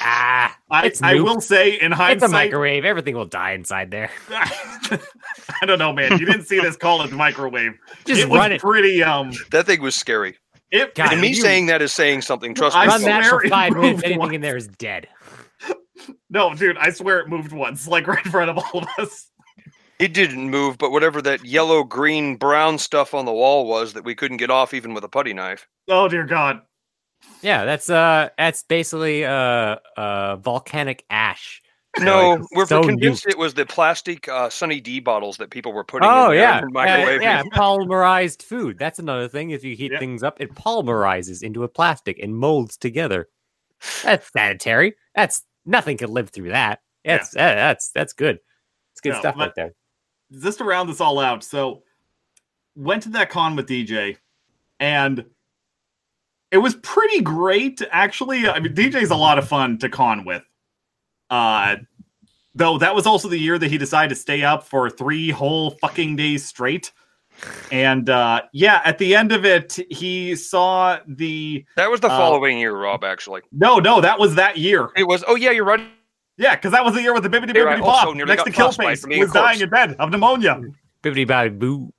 [SPEAKER 5] Ah,
[SPEAKER 1] I, I will say in
[SPEAKER 5] it's a
[SPEAKER 1] hindsight,
[SPEAKER 5] microwave. Everything will die inside there.
[SPEAKER 1] I don't know, man. You didn't see this call it microwave.
[SPEAKER 5] Just
[SPEAKER 1] it was
[SPEAKER 5] run it.
[SPEAKER 1] pretty um.
[SPEAKER 3] That thing was scary.
[SPEAKER 1] It,
[SPEAKER 5] God,
[SPEAKER 3] and me
[SPEAKER 5] you-
[SPEAKER 3] saying that is saying something. Trust
[SPEAKER 1] I
[SPEAKER 3] me.
[SPEAKER 5] Run that for five minutes. Anything
[SPEAKER 1] once.
[SPEAKER 5] in there is dead.
[SPEAKER 1] no, dude. I swear it moved once, like right in front of all of us.
[SPEAKER 3] It didn't move, but whatever that yellow, green, brown stuff on the wall was that we couldn't get off even with a putty knife.
[SPEAKER 1] Oh dear God.
[SPEAKER 5] Yeah, that's uh, that's basically uh, uh, volcanic ash.
[SPEAKER 3] No,
[SPEAKER 5] Like,
[SPEAKER 3] we're
[SPEAKER 5] so
[SPEAKER 3] convinced
[SPEAKER 5] nuked.
[SPEAKER 3] it was the plastic uh, Sunny D bottles that people were putting
[SPEAKER 5] Oh
[SPEAKER 3] in there
[SPEAKER 5] yeah,
[SPEAKER 3] and
[SPEAKER 5] Uh, yeah, polymerized food. That's another thing. If you heat
[SPEAKER 1] Yep.
[SPEAKER 5] things up, it polymerizes into a plastic and molds together. That's sanitary. That's nothing can live through that. That's uh, that's that's good. It's good
[SPEAKER 1] No,
[SPEAKER 5] stuff
[SPEAKER 1] but-
[SPEAKER 5] right there.
[SPEAKER 1] just to round this all out, so went to that con with DJ, and it was pretty great. Actually, I mean, DJ's a lot of fun to con with. Uh, though that was also the year that he decided to stay up for three whole fucking days straight. And uh, yeah, at the end of it, he saw the
[SPEAKER 3] That was the
[SPEAKER 1] Uh,
[SPEAKER 3] following year, Rob. Actually,
[SPEAKER 1] no, no, that was that year.
[SPEAKER 3] it was. Oh yeah, you're right.
[SPEAKER 1] Yeah, because that was the year with the bibbity
[SPEAKER 3] Here I
[SPEAKER 1] bibbity
[SPEAKER 3] also
[SPEAKER 1] pop
[SPEAKER 3] nearly
[SPEAKER 1] next
[SPEAKER 3] got
[SPEAKER 1] to
[SPEAKER 3] frostbite
[SPEAKER 1] Killface
[SPEAKER 3] from being
[SPEAKER 1] was dying in bed of pneumonia.
[SPEAKER 5] Bibbidi bobbidi boo.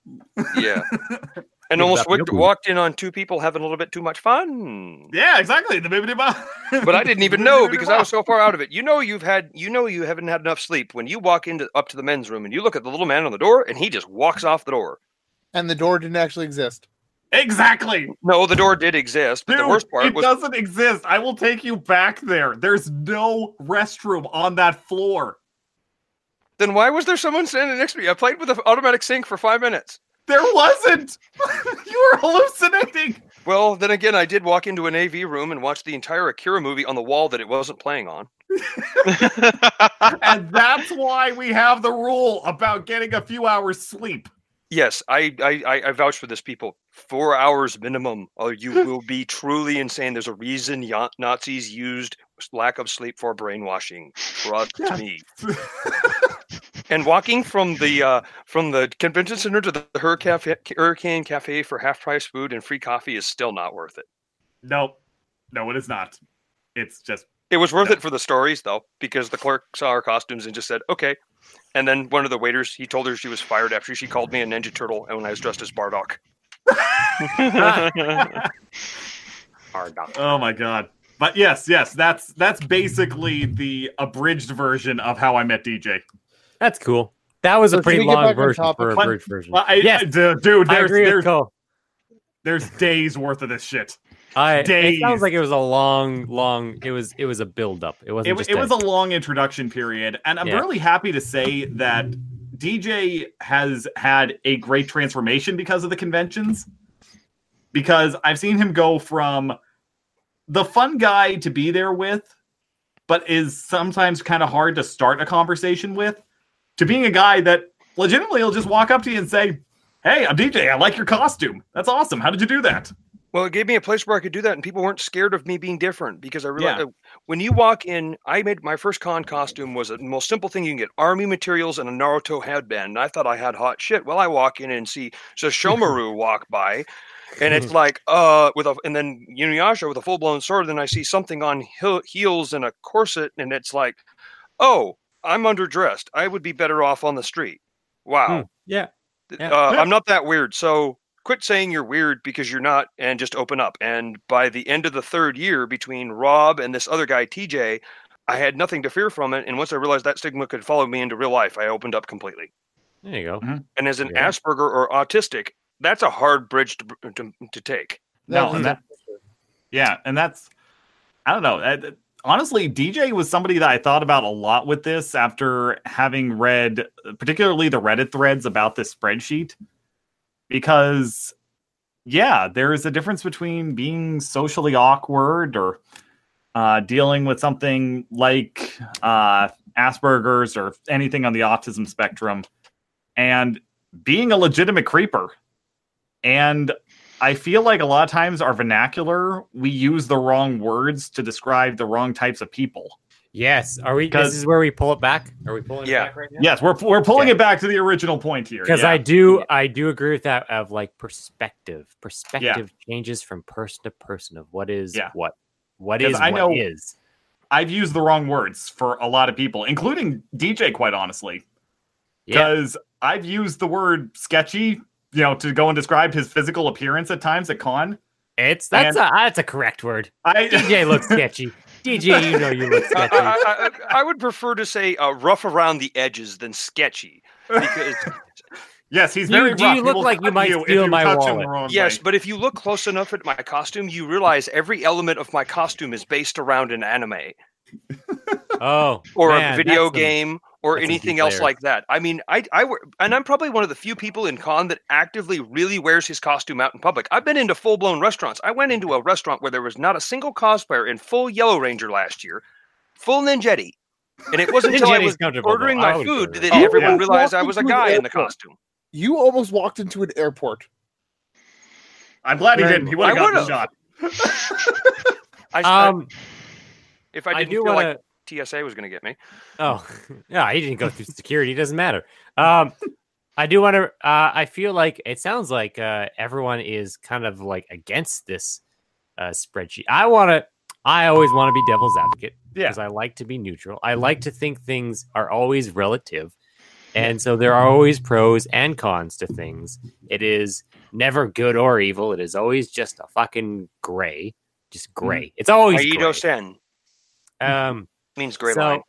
[SPEAKER 3] Yeah, and almost
[SPEAKER 5] Bap
[SPEAKER 3] wicked-
[SPEAKER 5] Yoku.
[SPEAKER 3] walked in on two people having a little bit too much fun.
[SPEAKER 1] Yeah, exactly. The bibbity bop.
[SPEAKER 3] But I didn't even know because I was so far out of it. You know, you've had, you know, you haven't had enough sleep when you walk into up to the men's room and you look at the little man on the door and he just walks off the door.
[SPEAKER 4] And the door didn't actually exist.
[SPEAKER 1] exactly.
[SPEAKER 3] No, the door did exist, but
[SPEAKER 1] Dude,
[SPEAKER 3] the worst part
[SPEAKER 1] it
[SPEAKER 3] was
[SPEAKER 1] doesn't exist. I will take you back there. There's no restroom on that floor.
[SPEAKER 3] then why was there someone standing next to me? I played with the automatic sink for five minutes.
[SPEAKER 1] There wasn't. you were hallucinating.
[SPEAKER 3] Well, then again, I did walk into an AV room and watch the entire Akira movie on the wall that it wasn't playing on.
[SPEAKER 1] And that's why we have the rule about getting a few hours sleep.
[SPEAKER 3] Yes, I I, I, I vouch for this, people. Four hours minimum, or you will be truly insane. There's a reason ya- Nazis used lack of sleep for brainwashing. Trust
[SPEAKER 1] Yeah.
[SPEAKER 3] me. And walking from the uh, from the convention center to the Hurricane Cafe, for half price food and free coffee is still not worth it.
[SPEAKER 1] Nope. No, it is not. It's just
[SPEAKER 3] It was worth
[SPEAKER 1] No.
[SPEAKER 3] it for the stories though, because the clerk saw our costumes and just said, "Okay." And then one of the waiters, he told her she was fired after she called me a Ninja Turtle, and when I was dressed as Bardock. Bardock.
[SPEAKER 1] oh my god. But yes, yes, that's that's basically the abridged version of how I met DJ.
[SPEAKER 5] That's cool. That was
[SPEAKER 4] So
[SPEAKER 5] a pretty long version
[SPEAKER 4] topic?
[SPEAKER 5] for a
[SPEAKER 1] But-
[SPEAKER 5] bridge version.
[SPEAKER 1] Well, I,
[SPEAKER 5] Yes.
[SPEAKER 1] I- dude, dude,
[SPEAKER 5] I
[SPEAKER 1] there's
[SPEAKER 5] agree with
[SPEAKER 1] there's,
[SPEAKER 5] Cole.
[SPEAKER 1] there's days worth of this shit.
[SPEAKER 5] I, it sounds like it was a long, long. It was it was a build up. It wasn't
[SPEAKER 1] It,
[SPEAKER 5] just.
[SPEAKER 1] it was a long introduction period, and I'm
[SPEAKER 5] Yeah.
[SPEAKER 1] really happy to say that DJ has had a great transformation because of the conventions. Because I've seen him go from the fun guy to be there with, but is sometimes kind of hard to start a conversation with, to being a guy that legitimately will just walk up to you and say, Hey, I'm DJ. I like your costume. That's awesome. How did you do that?
[SPEAKER 3] Well, it gave me a place where I could do that, and people weren't scared of me being different because I realized
[SPEAKER 1] Yeah.
[SPEAKER 3] that when you walk in, I made my first con costume was the most simple thing you can get: army materials and a Naruto headband. And I thought I had hot shit. Well, I walk in and see Sesshomaru walk by, and it's like, uh, with a, and then Inuyasha with a full blown sword. Then I see something on heel, heels and a corset, and it's like, oh, I'm underdressed. I would be better off on the street. Wow.
[SPEAKER 5] yeah. Yeah.
[SPEAKER 3] Uh, I'm not that weird. So quit saying you're weird because you're not and just open up. And by the end of the third year between Rob and this other guy, TJ, I had nothing to fear from it. And once I realized that stigma could follow me into real life, I opened up completely.
[SPEAKER 5] There you go.
[SPEAKER 3] And as an
[SPEAKER 5] Yeah.
[SPEAKER 3] Asperger or autistic, that's a hard bridge to, to, to take.
[SPEAKER 1] No, and that, yeah, and that's I don't know. Uh, Honestly, DJ was somebody that I thought about a lot with this after having read, particularly the Reddit threads about this spreadsheet, because yeah, there is a difference between being socially awkward or uh, dealing with something like uh, Asperger's or anything on the autism spectrum, and being a legitimate creeper. And I feel like a lot of times our vernacular, we use the wrong words to describe the wrong types of people.
[SPEAKER 5] Yes. Are we?
[SPEAKER 1] Because-
[SPEAKER 5] This is where we pull it back. Are we pulling
[SPEAKER 3] Yeah.
[SPEAKER 5] it back right now?
[SPEAKER 1] Yes, we're we're pulling
[SPEAKER 5] Yeah.
[SPEAKER 1] it back to the original point here.
[SPEAKER 5] Because
[SPEAKER 1] yeah.
[SPEAKER 5] I do, I do agree with that. Of like perspective, perspective changes from person to person of what is
[SPEAKER 1] Yeah.
[SPEAKER 5] what, what is
[SPEAKER 1] I
[SPEAKER 5] what
[SPEAKER 1] know-
[SPEAKER 5] is.
[SPEAKER 1] I've used the wrong words for a lot of people, including DJ, quite honestly,
[SPEAKER 5] Yeah.
[SPEAKER 1] because I've used the word sketchy, you know, to go and describe his physical appearance at times at con.
[SPEAKER 5] It's that's
[SPEAKER 1] And-
[SPEAKER 5] a that's a correct word.
[SPEAKER 1] I
[SPEAKER 5] DJ looks sketchy. DJ, you know you look
[SPEAKER 3] I,
[SPEAKER 5] sketchy.
[SPEAKER 3] I, I, I would prefer to say uh, rough around the edges than sketchy because
[SPEAKER 1] Yes, he's
[SPEAKER 5] Do you-
[SPEAKER 1] very
[SPEAKER 5] do you
[SPEAKER 1] rough. He
[SPEAKER 5] look
[SPEAKER 1] will
[SPEAKER 5] like you might
[SPEAKER 1] if
[SPEAKER 5] steal
[SPEAKER 1] you
[SPEAKER 5] my
[SPEAKER 1] touch
[SPEAKER 5] wallet?
[SPEAKER 1] wrong
[SPEAKER 3] yes,
[SPEAKER 1] way.
[SPEAKER 3] but if you look close enough at my costume, you realize every element of my costume is based around an anime
[SPEAKER 5] Oh,
[SPEAKER 3] or
[SPEAKER 5] man,
[SPEAKER 3] a video
[SPEAKER 5] that's some-
[SPEAKER 3] game or
[SPEAKER 5] that's
[SPEAKER 3] anything else like that. I mean, I I wear, and I'm probably one of the few people in con that actively really wears his costume out in public. I've been into full blown restaurants. I went into a restaurant where there was not a single cosplayer in full Yellow Ranger last year, full Ninjetti. And it wasn't until I was ordering
[SPEAKER 5] though. I
[SPEAKER 3] my food that.
[SPEAKER 1] Oh,
[SPEAKER 3] everyone
[SPEAKER 1] yeah.
[SPEAKER 3] realized I was a
[SPEAKER 4] Walked into an
[SPEAKER 3] guy in the costume.
[SPEAKER 4] You almost walked into an airport.
[SPEAKER 1] I'm glad he didn't. He would have gotten shot.
[SPEAKER 3] I,
[SPEAKER 5] Um,
[SPEAKER 3] if I
[SPEAKER 5] I,
[SPEAKER 3] didn't
[SPEAKER 5] do
[SPEAKER 3] feel
[SPEAKER 5] want
[SPEAKER 3] like
[SPEAKER 5] to.
[SPEAKER 3] TSA was going to get me.
[SPEAKER 5] Oh, yeah, he didn't go through security. It doesn't matter. Um, I do want to. Uh, I feel like it sounds like uh, everyone is kind of like against this uh, spreadsheet. I want to. I always want to be devil's advocate
[SPEAKER 1] Yeah.
[SPEAKER 5] because I like to be neutral. I like to think things are always relative, and so there are always pros and cons to things. It is never good or evil. It is always just a fucking gray, just gray. It's always
[SPEAKER 3] Aido
[SPEAKER 5] gray.
[SPEAKER 3] Sen
[SPEAKER 5] Um.
[SPEAKER 3] Means gray
[SPEAKER 5] so,
[SPEAKER 3] line.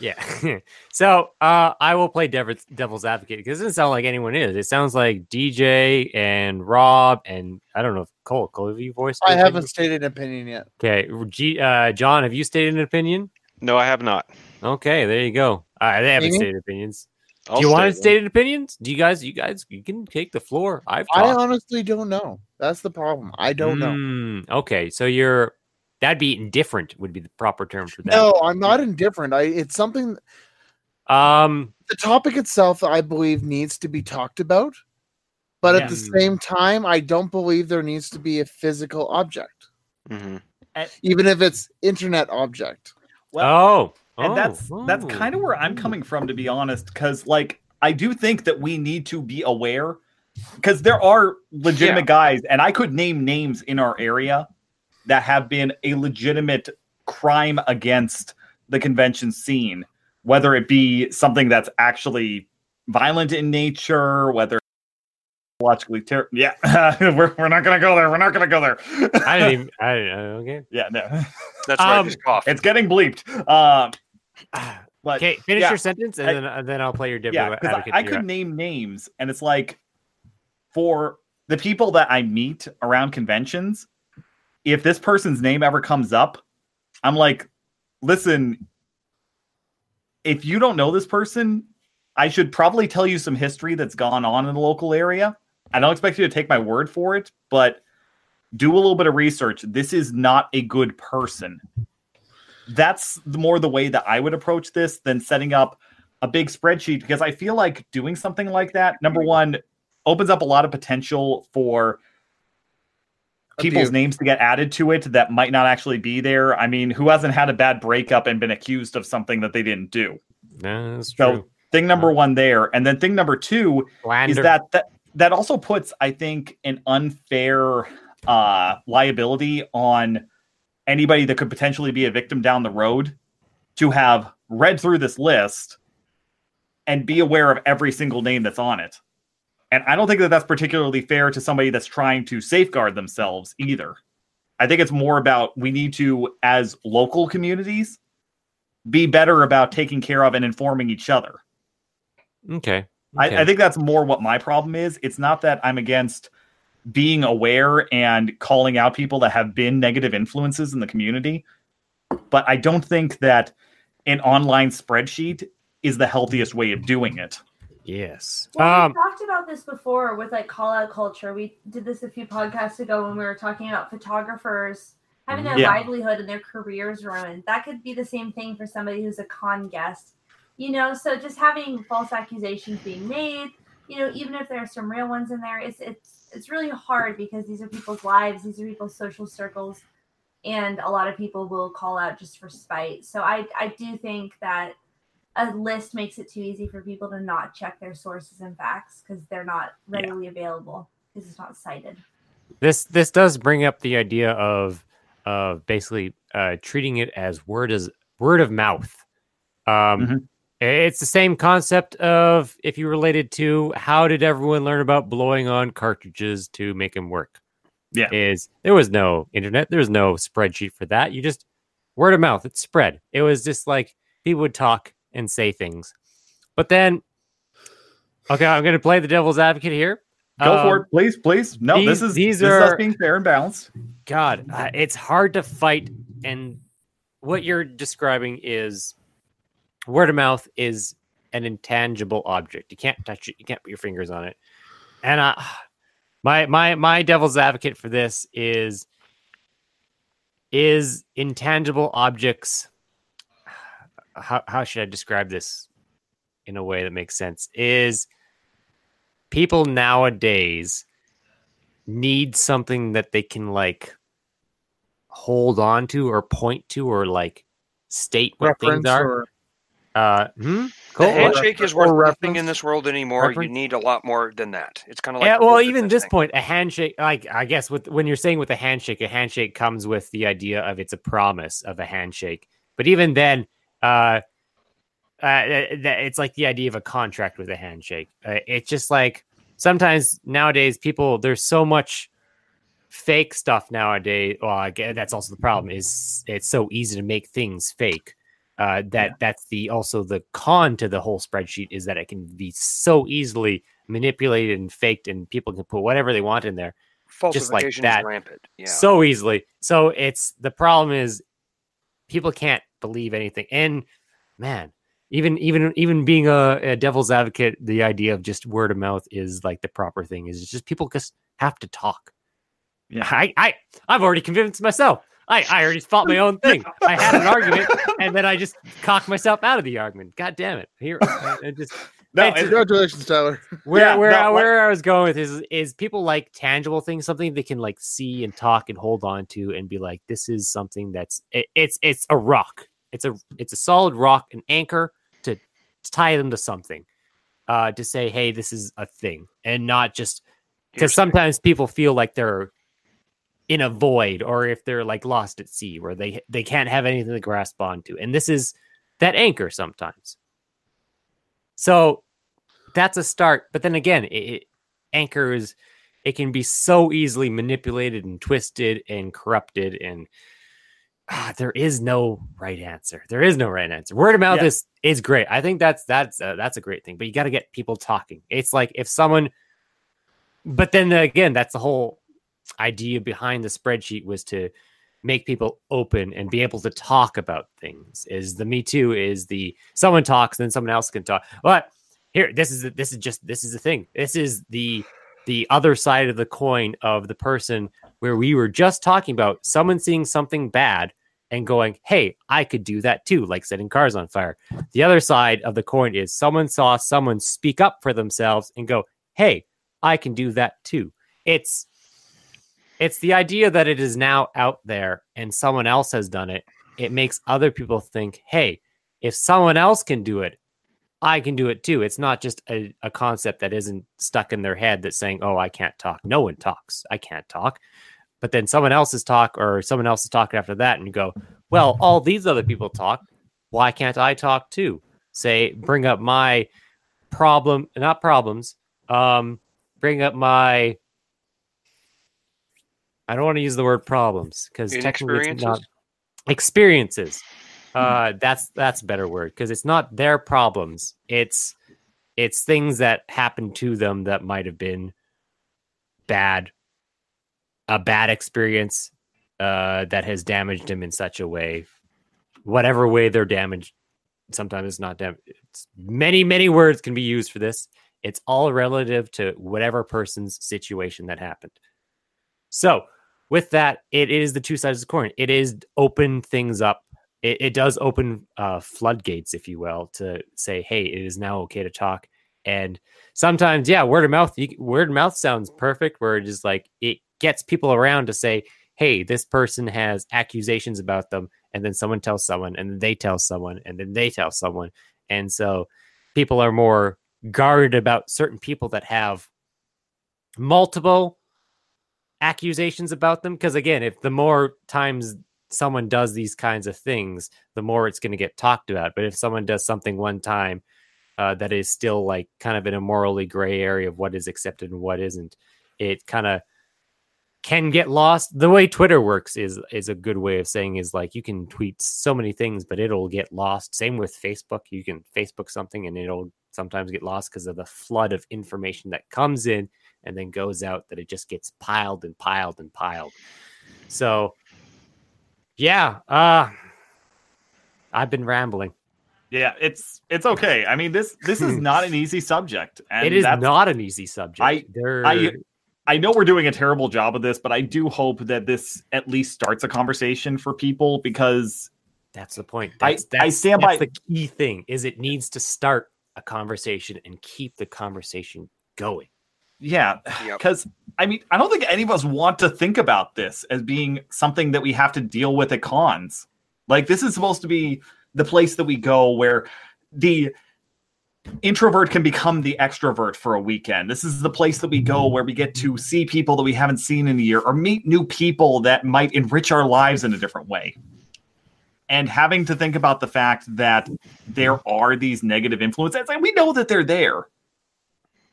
[SPEAKER 5] Yeah. so uh, I will play devil's, devil's advocate because it doesn't sound like anyone is. It sounds like DJ and Rob and I don't know if Cole, Cole, have you voiced?
[SPEAKER 4] I haven't
[SPEAKER 5] opinion?
[SPEAKER 4] stated an opinion yet.
[SPEAKER 5] Okay. G, uh, John, have you stated an opinion?
[SPEAKER 6] No, I have not.
[SPEAKER 5] Okay, there you go. They haven't
[SPEAKER 4] Amy?
[SPEAKER 5] stated opinions.
[SPEAKER 6] I'll
[SPEAKER 5] Do you want
[SPEAKER 6] stay
[SPEAKER 5] stated opinions? Do you guys? You guys, you can take the floor. I've
[SPEAKER 4] I honestly don't know. That's the problem. I don't know.
[SPEAKER 5] Mm, Okay, so you're that'd be indifferent would be the proper term for that.
[SPEAKER 4] No, I'm not indifferent. I it's something
[SPEAKER 5] Um.
[SPEAKER 4] the topic itself I believe needs to be talked about. But at the same time, I don't believe there needs to be a physical object,
[SPEAKER 6] hmm
[SPEAKER 4] even if it's internet object.
[SPEAKER 5] oh.
[SPEAKER 1] and
[SPEAKER 5] oh,
[SPEAKER 1] that's that's
[SPEAKER 5] oh,
[SPEAKER 1] kind of where I'm coming from, to be honest. Because like I do think that we need to be aware, because there are legitimate
[SPEAKER 3] Yeah.
[SPEAKER 1] guys, and I could name names in our area that have been a legitimate crime against the convention scene, whether it be something that's actually violent in nature, whether logically ter- yeah we're, we're not gonna go there we're not gonna go there
[SPEAKER 5] I didn't even. I didn't, uh, okay.
[SPEAKER 1] yeah no
[SPEAKER 3] That's right.
[SPEAKER 5] Um,
[SPEAKER 3] His
[SPEAKER 1] it's getting bleeped um but
[SPEAKER 5] Okay, finish
[SPEAKER 1] yeah.
[SPEAKER 5] your sentence, and
[SPEAKER 1] I-
[SPEAKER 5] then and then I'll play your devil
[SPEAKER 1] yeah. I, I
[SPEAKER 5] to your-
[SPEAKER 1] could name names, and it's like for the people that I meet around conventions, if this person's name ever comes up, I'm like, listen, if you don't know this person, I should probably tell you some history that's gone on in the local area. I don't expect you to take my word for it, but do a little bit of research. This is not a good person. That's more the way that I would approach this than setting up a big spreadsheet because I feel like doing something like that, number one, opens up a lot of potential for people's
[SPEAKER 4] Abuse.
[SPEAKER 1] names to get added to it that might not actually be there. I mean, who hasn't had a bad breakup and been accused of something that they didn't do?
[SPEAKER 5] No, that's
[SPEAKER 1] So
[SPEAKER 5] true.
[SPEAKER 1] thing number one there. And then thing number two is that that that also puts, I think, an unfair uh liability on anybody that could potentially be a victim down the road to have read through this list and be aware of every single name that's on it. And I don't think that that's particularly fair to somebody that's trying to safeguard themselves either. I think it's more about we need to, as local communities, be better about taking care of and informing each other.
[SPEAKER 5] okay.
[SPEAKER 1] I. I think that's more what my problem is. It's not that I'm against being aware and calling out people that have been negative influences in the community, but I don't think that an online spreadsheet is the healthiest way of doing it.
[SPEAKER 5] Yes.
[SPEAKER 2] Well,
[SPEAKER 5] Um.
[SPEAKER 2] we talked about this before with like call out culture. We did this a few podcasts ago when we were talking about photographers having their
[SPEAKER 1] Yeah.
[SPEAKER 2] livelihood and their careers ruined. That could be the same thing for somebody who's a con guest. You know, so just having false accusations being made, you know, even if there are some real ones in there, it's it's it's really hard because these are people's lives, these are people's social circles, and a lot of people will call out just for spite. So I I do think that a list makes it too easy for people to not check their sources and facts because they're not readily available because it's not cited.
[SPEAKER 5] This this does bring up the idea of of basically uh, treating it as word as word of mouth. Um,
[SPEAKER 1] Mhm.
[SPEAKER 5] It's the same concept of if you related to how did everyone learn about blowing on cartridges to make them work?
[SPEAKER 1] Yeah.
[SPEAKER 5] is there was no internet, there was no spreadsheet for that. You just word of mouth. It spread. It was just like people would talk and say things, but then Okay, I'm going to play the devil's advocate here.
[SPEAKER 1] Go
[SPEAKER 5] Um,
[SPEAKER 1] for it, please, please. No,
[SPEAKER 5] these-
[SPEAKER 1] this is
[SPEAKER 5] these
[SPEAKER 1] this is
[SPEAKER 5] are-
[SPEAKER 1] being fair and balanced.
[SPEAKER 5] God, uh, it's hard to fight. And what you're describing is word of mouth is an intangible object. You can't touch it. You can't put your fingers on it. And uh, my my my devil's advocate for this is is intangible objects. How how should I describe this in a way that makes sense? Is people nowadays need something that they can like hold on to or point to or like state what things are.
[SPEAKER 4] or
[SPEAKER 5] Uh, hmm?
[SPEAKER 3] The
[SPEAKER 5] Cool.
[SPEAKER 3] handshake is
[SPEAKER 4] or
[SPEAKER 3] worth nothing in this world anymore.
[SPEAKER 5] Reference.
[SPEAKER 3] You need a lot more than that. It's kind of like
[SPEAKER 5] yeah, well, even this
[SPEAKER 3] thing.
[SPEAKER 5] point, a handshake, like I guess with when you're saying with a handshake, a handshake comes with the idea of it's a promise of a handshake. But even then, uh, uh, it's like the idea of a contract with a handshake. Uh, it's just like sometimes nowadays people there's so much fake stuff nowadays. Well, I guess that's also the problem is it's so easy to make things fake. Uh, that that's the also the con to the whole spreadsheet is that it can be so easily manipulated and faked, and people can put whatever they want in there just like that.
[SPEAKER 3] rampant. Yeah.
[SPEAKER 5] so easily. So it's the problem is people can't believe anything. And man, even even even being a, a devil's advocate, the idea of just word of mouth is like the proper thing. Is it's just people just have to talk.
[SPEAKER 1] Yeah.
[SPEAKER 5] I I I've already convinced myself. I, I already fought my own thing. I had an argument, and then I just cocked myself out of the argument. God damn it! Here, I, I just
[SPEAKER 1] No,
[SPEAKER 5] It's-
[SPEAKER 4] Congratulations, Tyler.
[SPEAKER 5] where
[SPEAKER 1] Yeah,
[SPEAKER 5] where
[SPEAKER 1] no,
[SPEAKER 5] I,
[SPEAKER 1] what-
[SPEAKER 5] where I was going with is is people like tangible things, something they can like see and talk and hold on to, and be like, this is something that's it, it's it's a rock. It's a it's a solid rock, an anchor to, to tie them to something. Uh, to say, hey, this is a thing, and not just because sometimes people feel like they're in a void or if they're like lost at sea where they they can't have anything to grasp onto and this is that anchor sometimes so that's a start but then again it, it anchor is it can be so easily manipulated and twisted and corrupted and ah, there is no right answer. There is no right answer. Word of mouth
[SPEAKER 1] Yeah.
[SPEAKER 5] is is great. I think that's that's uh, that's a great thing but you got to get people talking. It's like if someone but then again that's the whole idea behind the spreadsheet was to make people open and be able to talk about things is the me too is the someone talks then someone else can talk. But here this is this is just this is the thing. This is the the other side of the coin of the person where we were just talking about someone seeing something bad and going hey i could do that too like setting cars on fire. The other side of the coin is someone saw someone speak up for themselves and go hey i can do that too. It's it's the idea that it is now out there and someone else has done it. It makes other people think hey if someone else can do it i can do it too. It's not just a, a concept that isn't stuck in their head that's saying oh i can't talk. No one talks. I can't talk. But then someone else's talk or someone else is talking after that and you go well all these other people talk. Why can't i talk too? Say bring up my problem not problems um bring up my I don't want to use the word problems because technically it's not experiences. Uh, that's that's a better word because it's not their problems. It's it's things that happened to them that might have been bad, a bad experience uh, that has damaged them in such a way, whatever way they're damaged. Sometimes it's not damaged. It's many many words can be used for this. It's all relative to whatever person's situation that happened. So, with that, it is the two sides of the coin. It is open things up. It, it does open uh, floodgates, if you will, to say, "Hey, it is now okay to talk." And sometimes, yeah, word of mouth. You, word of mouth sounds perfect. Where it is like it gets people around to say, "Hey, this person has accusations about them," and then someone tells someone, and then they tell someone, and then they tell someone, and so people are more guarded about certain people that have multiple accusations about them because again if the more times someone does these kinds of things the more it's going to get talked about but if someone does something one time uh, that is still like kind of in a morally gray area of what is accepted and what isn't it kind of can get lost. The way Twitter works is is a good way of saying is like you can tweet so many things, but it'll get lost. Same with Facebook. You can Facebook something and it'll sometimes get lost because of the flood of information that comes in and then goes out that it just gets piled and piled and piled. So yeah, uh I've been rambling.
[SPEAKER 1] Yeah, it's it's okay. I mean this this is not an easy subject. And
[SPEAKER 5] it is not an easy subject.
[SPEAKER 1] I-
[SPEAKER 5] There-
[SPEAKER 1] I- I know we're doing a terrible job of this, but I do hope that this at least starts a conversation for people because
[SPEAKER 5] That's the point.
[SPEAKER 1] I-
[SPEAKER 5] That's,
[SPEAKER 1] I stand
[SPEAKER 5] that's
[SPEAKER 1] by-
[SPEAKER 5] the key thing is it needs to start a conversation and keep the conversation going.
[SPEAKER 1] Yeah,
[SPEAKER 3] Yep.
[SPEAKER 1] because I mean I don't think any of us want to think about this as being something that we have to deal with at cons. Like this is supposed to be the place that we go where the introvert can become the extrovert for a weekend. This is the place that we go where we get to see people that we haven't seen in a year or meet new people that might enrich our lives in a different way. And having to think about the fact that there are these negative influences, and we know that they're there,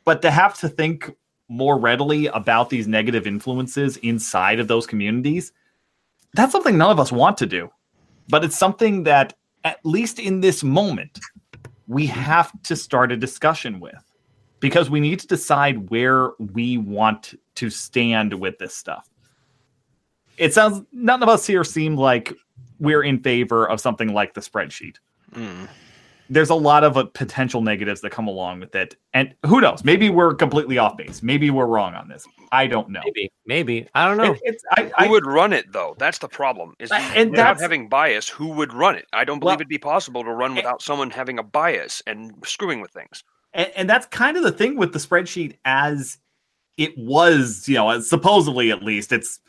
[SPEAKER 1] but to have to think more readily about these negative influences inside of those communities, that's something none of us want to do. But it's something that, at least in this moment, we have to start a discussion with because we need to decide where we want to stand with this stuff. It sounds none of us here seem like we're in favor of something like the spreadsheet.
[SPEAKER 6] Mm.
[SPEAKER 1] There's a lot of uh, potential negatives that come along with it. And who knows? Maybe we're completely off base. Maybe we're wrong on this. I don't know.
[SPEAKER 5] Maybe, maybe. I don't know.
[SPEAKER 1] It- it's, I,
[SPEAKER 3] Who
[SPEAKER 1] I,
[SPEAKER 3] would run it though? That's the problem. Is
[SPEAKER 1] and
[SPEAKER 3] without having bias, who would run it? I don't believe
[SPEAKER 1] Well-
[SPEAKER 3] it'd be possible to run without someone having a bias and screwing with things.
[SPEAKER 1] and, and that's kind of the thing with the spreadsheet as it was you know supposedly at least it's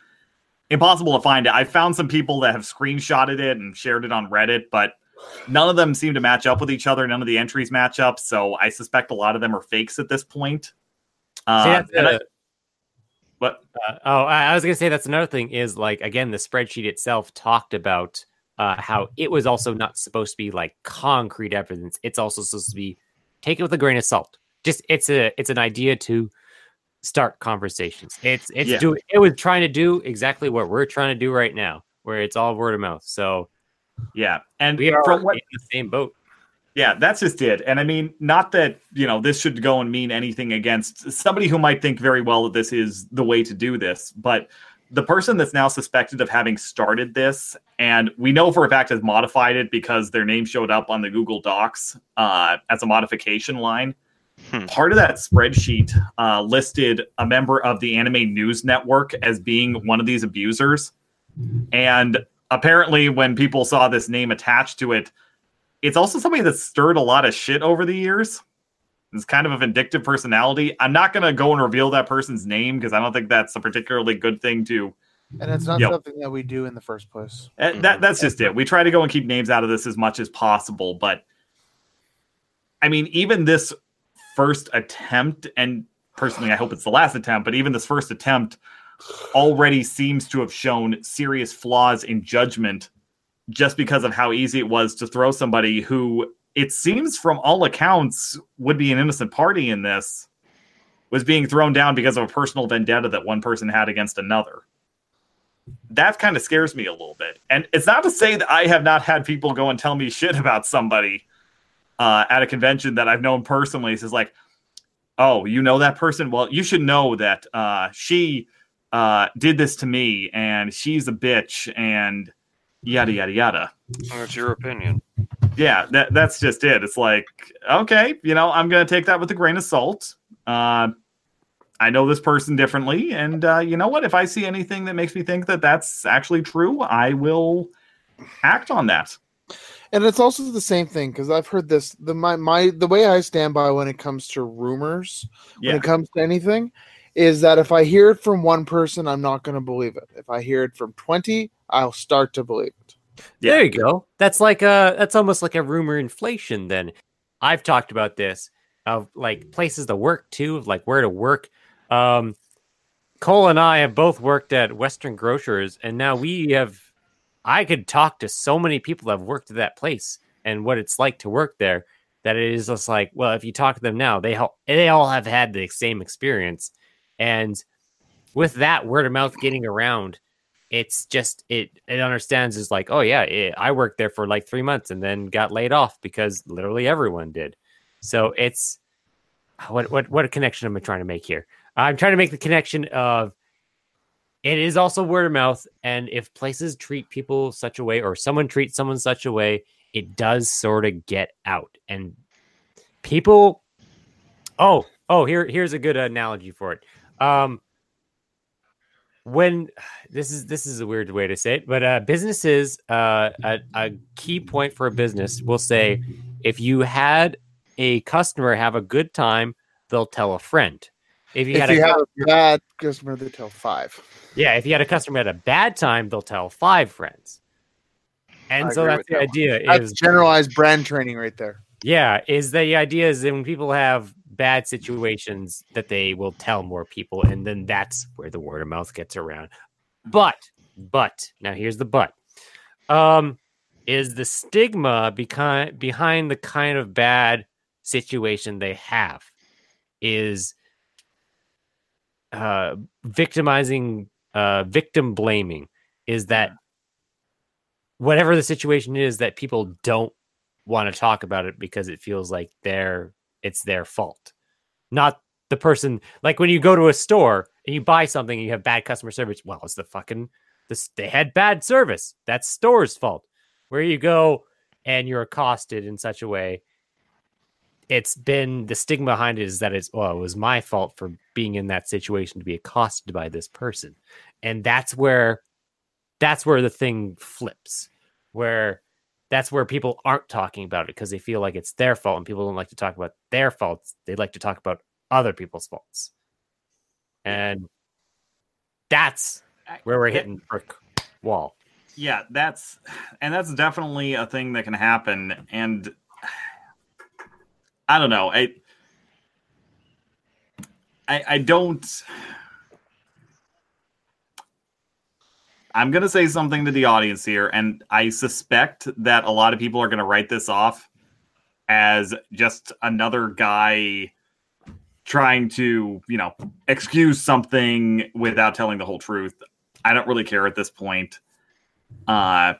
[SPEAKER 1] impossible to find it i found some people that have screenshotted it and shared it on reddit but none of them seem to match up with each other none of the entries match up so i suspect a lot of them are fakes at this point uh,
[SPEAKER 5] See,
[SPEAKER 1] I- what
[SPEAKER 5] Uh, oh, I was gonna say that's another thing is like again the spreadsheet itself talked about uh, how it was also not supposed to be like concrete evidence. It's also supposed to be take it with a grain of salt. Just it's a it's an idea to start conversations. It's it's
[SPEAKER 1] Yeah.
[SPEAKER 5] do it was trying to do exactly what we're trying to do right now, where it's all word of mouth. So
[SPEAKER 1] yeah and
[SPEAKER 5] we are
[SPEAKER 1] from what
[SPEAKER 5] in the same boat.
[SPEAKER 1] Yeah, that's just it. And I mean, not that, you know, this should go and mean anything against somebody who might think very well that this is the way to do this, but the person that's now suspected of having started this, and we know for a fact has modified it because their name showed up on the Google Docs uh, as a modification line.
[SPEAKER 6] Hmm.
[SPEAKER 1] Part of that spreadsheet uh, listed a member of the Anime News Network as being one of these abusers. And apparently, when people saw this name attached to it, it's also somebody that's stirred a lot of shit over the years. It's kind of a vindictive personality. I'm not going to go and reveal that person's name because I don't think that's a particularly good thing to.
[SPEAKER 4] And it's not
[SPEAKER 1] Yep.
[SPEAKER 4] something that we do in the first place.
[SPEAKER 1] eh, That that's just it. We try to go and keep names out of this as much as possible, but I mean, even this first attempt, and personally, I hope it's the last attempt, but even this first attempt already seems to have shown serious flaws in judgment just because of how easy it was to throw somebody who it seems from all accounts would be an innocent party in this was being thrown down because of a personal vendetta that one person had against another. That kind of scares me a little bit. And it's not to say that i have not had people go and tell me shit about somebody uh, at a convention that i've known personally. It's like oh you know that person? Well you should know that uh, she uh, did this to me and she's a bitch and yada yada yada
[SPEAKER 3] That's your opinion.
[SPEAKER 1] yeah that, that's just it it's like okay you know i'm gonna take that with a grain of salt uh, i know this person differently and uh, you know what if i see anything that makes me think that that's actually true i will act on that
[SPEAKER 4] And it's also the same thing because I've heard this. The my my the way I stand by when it comes to rumors,
[SPEAKER 1] Yeah.
[SPEAKER 4] when it comes to anything, is that if I hear it from one person, I'm not going to believe it. If I hear it from twenty, I'll start to believe it.
[SPEAKER 1] Yeah.
[SPEAKER 5] There you go. That's like a that's almost like a rumor inflation then. I've talked about this of like places to work too, of like where to work. Um Cole and I have both worked at Western Grocers and now we have I could talk to so many people that have worked at that place and what it's like to work there that it is just like, well, if you talk to them now, they all they all have had the same experience. And with that word of mouth getting around, it's just it it understands is like, oh yeah, it, I worked there for like three months and then got laid off because literally everyone did. So it's what what what a connection am I trying to make here? I'm trying to make the connection of it is also word of mouth, and if places treat people such a way, or someone treats someone such a way, it does sort of get out, and people. Oh, oh, here here's a good analogy for it. Um, when this is this is a weird way to say it, but uh, businesses, uh, a, a key point for a business will say, if you had a customer have a good time, they'll tell a friend. If you
[SPEAKER 4] If
[SPEAKER 5] had
[SPEAKER 4] you
[SPEAKER 5] a
[SPEAKER 4] have a bad customer, they tell five.
[SPEAKER 5] yeah, if you had a customer at a bad time, they'll tell five friends. And
[SPEAKER 3] I
[SPEAKER 5] so that's the
[SPEAKER 3] that one.
[SPEAKER 5] idea
[SPEAKER 4] That's generalized brand training right there.
[SPEAKER 5] yeah, is the idea is that when people have bad situations that they will tell more people and then that's where the word of mouth gets around. But but now here's the but. Um is the stigma behind behind the kind of bad situation they have is uh victimizing uh victim blaming is that whatever the situation is that people don't want to talk about it because it feels like their it's their fault. Not the person like when you go to a store and you buy something and you have bad customer service well it's the fucking this they had bad service. That's store's fault. Where you go and you're accosted in such a way it's been the stigma behind it is that it's well it was my fault for being in that situation to be accosted by this person. And that's where that's where the thing flips where that's where people aren't talking about it because they feel like it's their fault and people don't like to talk about their faults they like to talk about other people's faults. And that's where we're hitting brick wall.
[SPEAKER 1] Yeah that's and that's definitely a thing that can happen and i don't know i i, I don't i'm going to say something to the audience here and i suspect that a lot of people are going to write this off as just another guy trying to you know excuse something without telling the whole truth i don't really care at this point uh,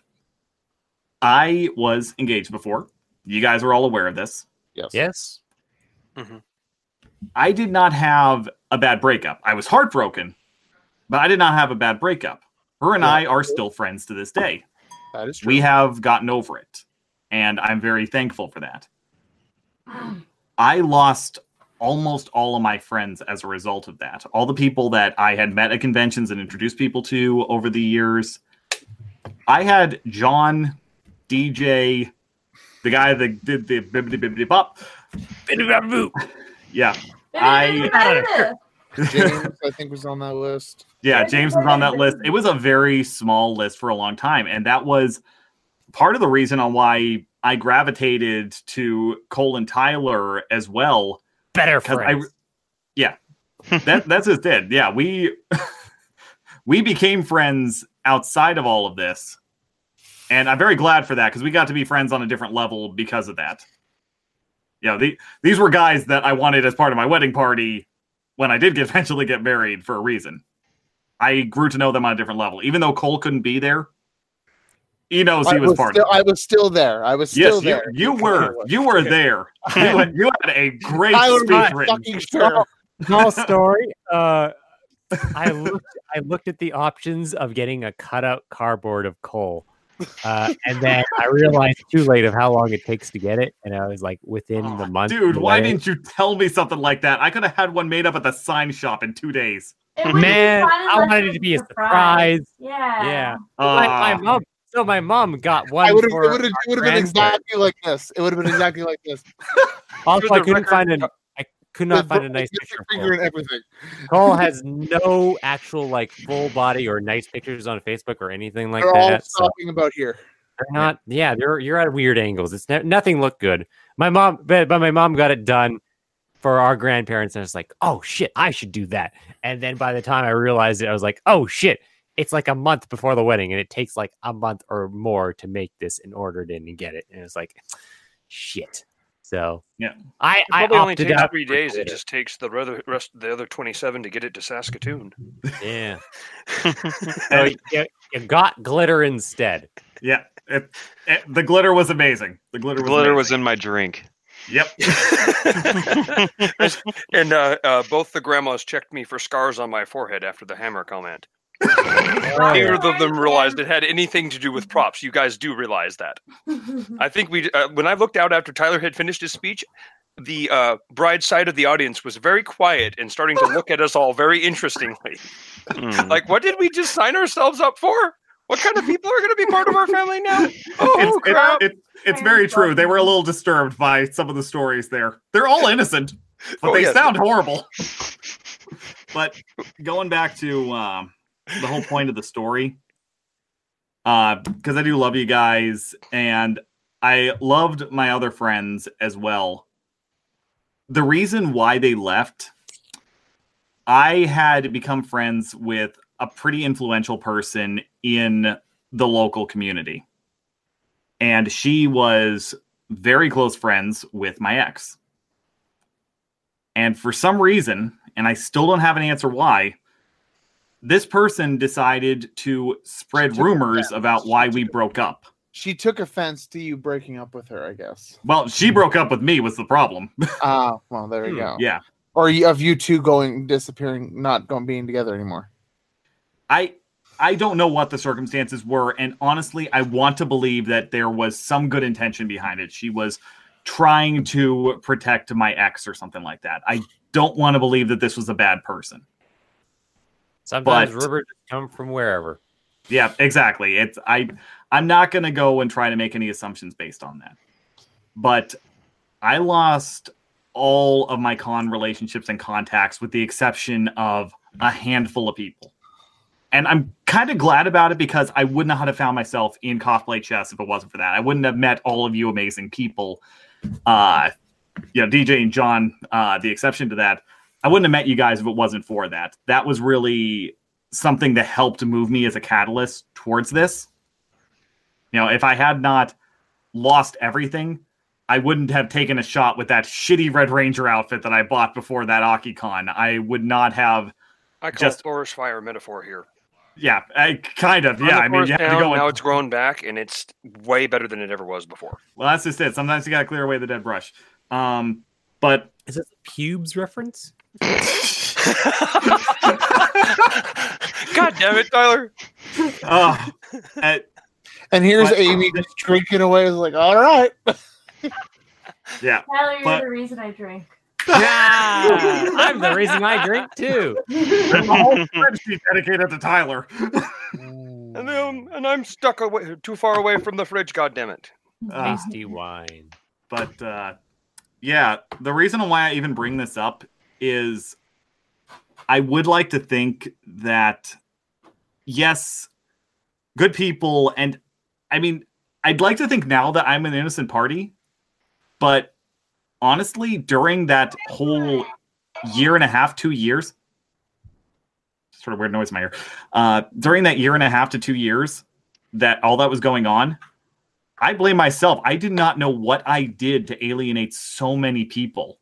[SPEAKER 1] I was engaged before. You guys are all aware of this.
[SPEAKER 4] Yes.
[SPEAKER 5] yes
[SPEAKER 1] I did not have a bad breakup. I was heartbroken, but I did not have a bad breakup. Her and
[SPEAKER 4] Yeah.
[SPEAKER 1] I are still friends to this day.
[SPEAKER 4] That is true.
[SPEAKER 1] We have gotten over it, and I'm very thankful for that. I lost almost all of my friends as a result of that. All the people that I had met at conventions and introduced people to over the years. I had John, DJ, the guy that did the bibbidi bibbidi bop. Yeah, I-
[SPEAKER 4] James, I think, was on that list.
[SPEAKER 1] Yeah, James was on that list. It was a very small list for a long time, and that was part of the reason on why I gravitated to Cole and Tyler as well.
[SPEAKER 5] better
[SPEAKER 1] Because I, yeah, that that's just it. Yeah, we we became friends outside of all of this, and I'm very glad for that because we got to be friends on a different level because of that. Yeah, the, these were guys that I wanted as part of my wedding party when I did get, eventually get married for a reason. I grew to know them on a different level, even though Cole couldn't be there. He knows
[SPEAKER 4] I
[SPEAKER 1] he was,
[SPEAKER 4] was,
[SPEAKER 1] part
[SPEAKER 4] still,
[SPEAKER 1] of it.
[SPEAKER 4] I was still there. I was still
[SPEAKER 1] Yes,
[SPEAKER 4] there.
[SPEAKER 1] you were. You were there. You had, you had a great
[SPEAKER 4] I was
[SPEAKER 1] speech written.
[SPEAKER 4] sure.
[SPEAKER 5] small story uh i looked i looked at the options of getting a cutout cardboard of Cole uh, and then I realized too late of how long it takes to get it, and I was like within
[SPEAKER 1] Oh,
[SPEAKER 5] the month.
[SPEAKER 1] Dude,
[SPEAKER 5] of
[SPEAKER 1] why
[SPEAKER 5] wedding.
[SPEAKER 1] didn't you tell me something like that? I could have had one made up at the sign shop in two days.
[SPEAKER 2] It would be
[SPEAKER 5] Man, I wanted it to be a surprise.
[SPEAKER 2] Yeah.
[SPEAKER 5] Yeah. my, my
[SPEAKER 1] Ah.
[SPEAKER 5] mom. So my mom got one.
[SPEAKER 4] I would have. It
[SPEAKER 5] for
[SPEAKER 4] would have. It would have been exactly like this. It would have been exactly like this.
[SPEAKER 5] Also, I couldn't
[SPEAKER 4] record,
[SPEAKER 5] find an. Could not find a nice picture.
[SPEAKER 4] finger and everything.
[SPEAKER 5] Cole has no actual like full body or nice pictures on Facebook or anything like
[SPEAKER 4] They're all
[SPEAKER 5] that. So
[SPEAKER 4] talking about here.
[SPEAKER 5] they're not. Yeah, they're you're at weird angles. It's ne- nothing looked good. My mom, but, but my mom got it done for our grandparents, and it's like, oh shit, I should do that. And then by the time I realized it, I was like, oh shit, it's like a month before the wedding, and it takes like a month or more to make this and order to and get it. And it's like, shit. So
[SPEAKER 1] Yeah.
[SPEAKER 5] I
[SPEAKER 3] It
[SPEAKER 5] I
[SPEAKER 3] probably only
[SPEAKER 5] opted
[SPEAKER 3] takes
[SPEAKER 5] out
[SPEAKER 3] three days. It just takes the other rest, the other twenty-seven to get it to Saskatoon.
[SPEAKER 5] yeah. So you, you got glitter instead.
[SPEAKER 1] Yeah, it, it- the glitter was amazing. The glitter was
[SPEAKER 6] Glitter was in my drink.
[SPEAKER 1] Yep.
[SPEAKER 3] and uh, uh, both the grandmas checked me for scars on my forehead after the hammer comment. Neither of them realized it had anything to do with props. You guys do realize that. I think we, uh, when I looked out after Tyler had finished his speech, the uh, bride side of the audience was very quiet and starting to look at us all very interestingly.
[SPEAKER 6] Mm.
[SPEAKER 3] Like, what did we just sign ourselves up for? What kind of people are going to be part of our family now? Oh,
[SPEAKER 1] it's, it-
[SPEAKER 3] crap!
[SPEAKER 1] it- it's very true. They were a little disturbed by some of the stories there. They're all innocent, but
[SPEAKER 3] Oh,
[SPEAKER 1] they
[SPEAKER 3] yes.
[SPEAKER 1] sound horrible. but going back to um, the whole point of the story, Uh, because I do love you guys, and I loved my other friends as well. The reason why they left, I had become friends with a pretty influential person in the local community. And she was very close friends with my ex. And for some reason, and I still don't have an answer why, this person decided to spread rumors
[SPEAKER 4] offense.
[SPEAKER 1] about why we broke up.
[SPEAKER 4] She took offense to you breaking up with her, I guess.
[SPEAKER 1] Well, she broke up with me was the problem.
[SPEAKER 4] Ah, well, there you
[SPEAKER 5] Hmm,
[SPEAKER 4] go.
[SPEAKER 1] yeah.
[SPEAKER 4] Or of you two going disappearing, not going being together anymore.
[SPEAKER 1] I I don't know what the circumstances were, and honestly, I want to believe that there was some good intention behind it. She was trying to protect my ex or something like that. I don't want to believe that this was a bad person.
[SPEAKER 5] Sometimes
[SPEAKER 1] But-
[SPEAKER 5] come from wherever.
[SPEAKER 1] Yeah, exactly. It's I I'm not going to go and try to make any assumptions based on that. But I lost all of my con relationships and contacts with the exception of a handful of people. And I'm kind of glad about it because I would not have found myself in cosplay chess if it wasn't for that. I wouldn't have met all of you amazing people. Uh you know, DJ and John, uh, the exception to that. I wouldn't have met you guys if it wasn't for that. That was really something that helped move me as a catalyst towards this. You know, if I had not lost everything, I wouldn't have taken a shot with that shitty Red Ranger outfit that I bought before that AkiCon. I would not have.
[SPEAKER 3] I call
[SPEAKER 1] just-
[SPEAKER 3] forest fire metaphor here.
[SPEAKER 1] Yeah, I, kind of. Yeah, I mean,
[SPEAKER 3] forest
[SPEAKER 1] you have to
[SPEAKER 3] down,
[SPEAKER 1] go.
[SPEAKER 3] now
[SPEAKER 1] And,
[SPEAKER 3] it's grown back, and it's way better than it ever was before.
[SPEAKER 1] well, that's just it. Sometimes you got to clear away the dead brush. Um, but
[SPEAKER 5] Is this a pubes reference?
[SPEAKER 3] God damn it, Tyler!
[SPEAKER 1] uh, uh,
[SPEAKER 4] And here's
[SPEAKER 1] But-
[SPEAKER 4] Amy just drinking away. Is like, all right.
[SPEAKER 1] yeah,
[SPEAKER 2] Tyler, you're
[SPEAKER 1] But-
[SPEAKER 2] the reason I drink.
[SPEAKER 5] Yeah, I'm the reason I drink too.
[SPEAKER 1] there's a whole spreadsheet dedicated to Tyler.
[SPEAKER 3] And, um, and I'm stuck away, too far away from the fridge. God damn it!
[SPEAKER 1] Uh,
[SPEAKER 5] Tasty wine.
[SPEAKER 1] but uh yeah the reason why i even bring this up is i would like to think that yes good people and i mean i'd like to think now that i'm an innocent party but honestly during that whole year and a half two years sort of weird noise in my ear uh during that year and a half to two years that all that was going on I blame myself. I did not know what I did to alienate so many people.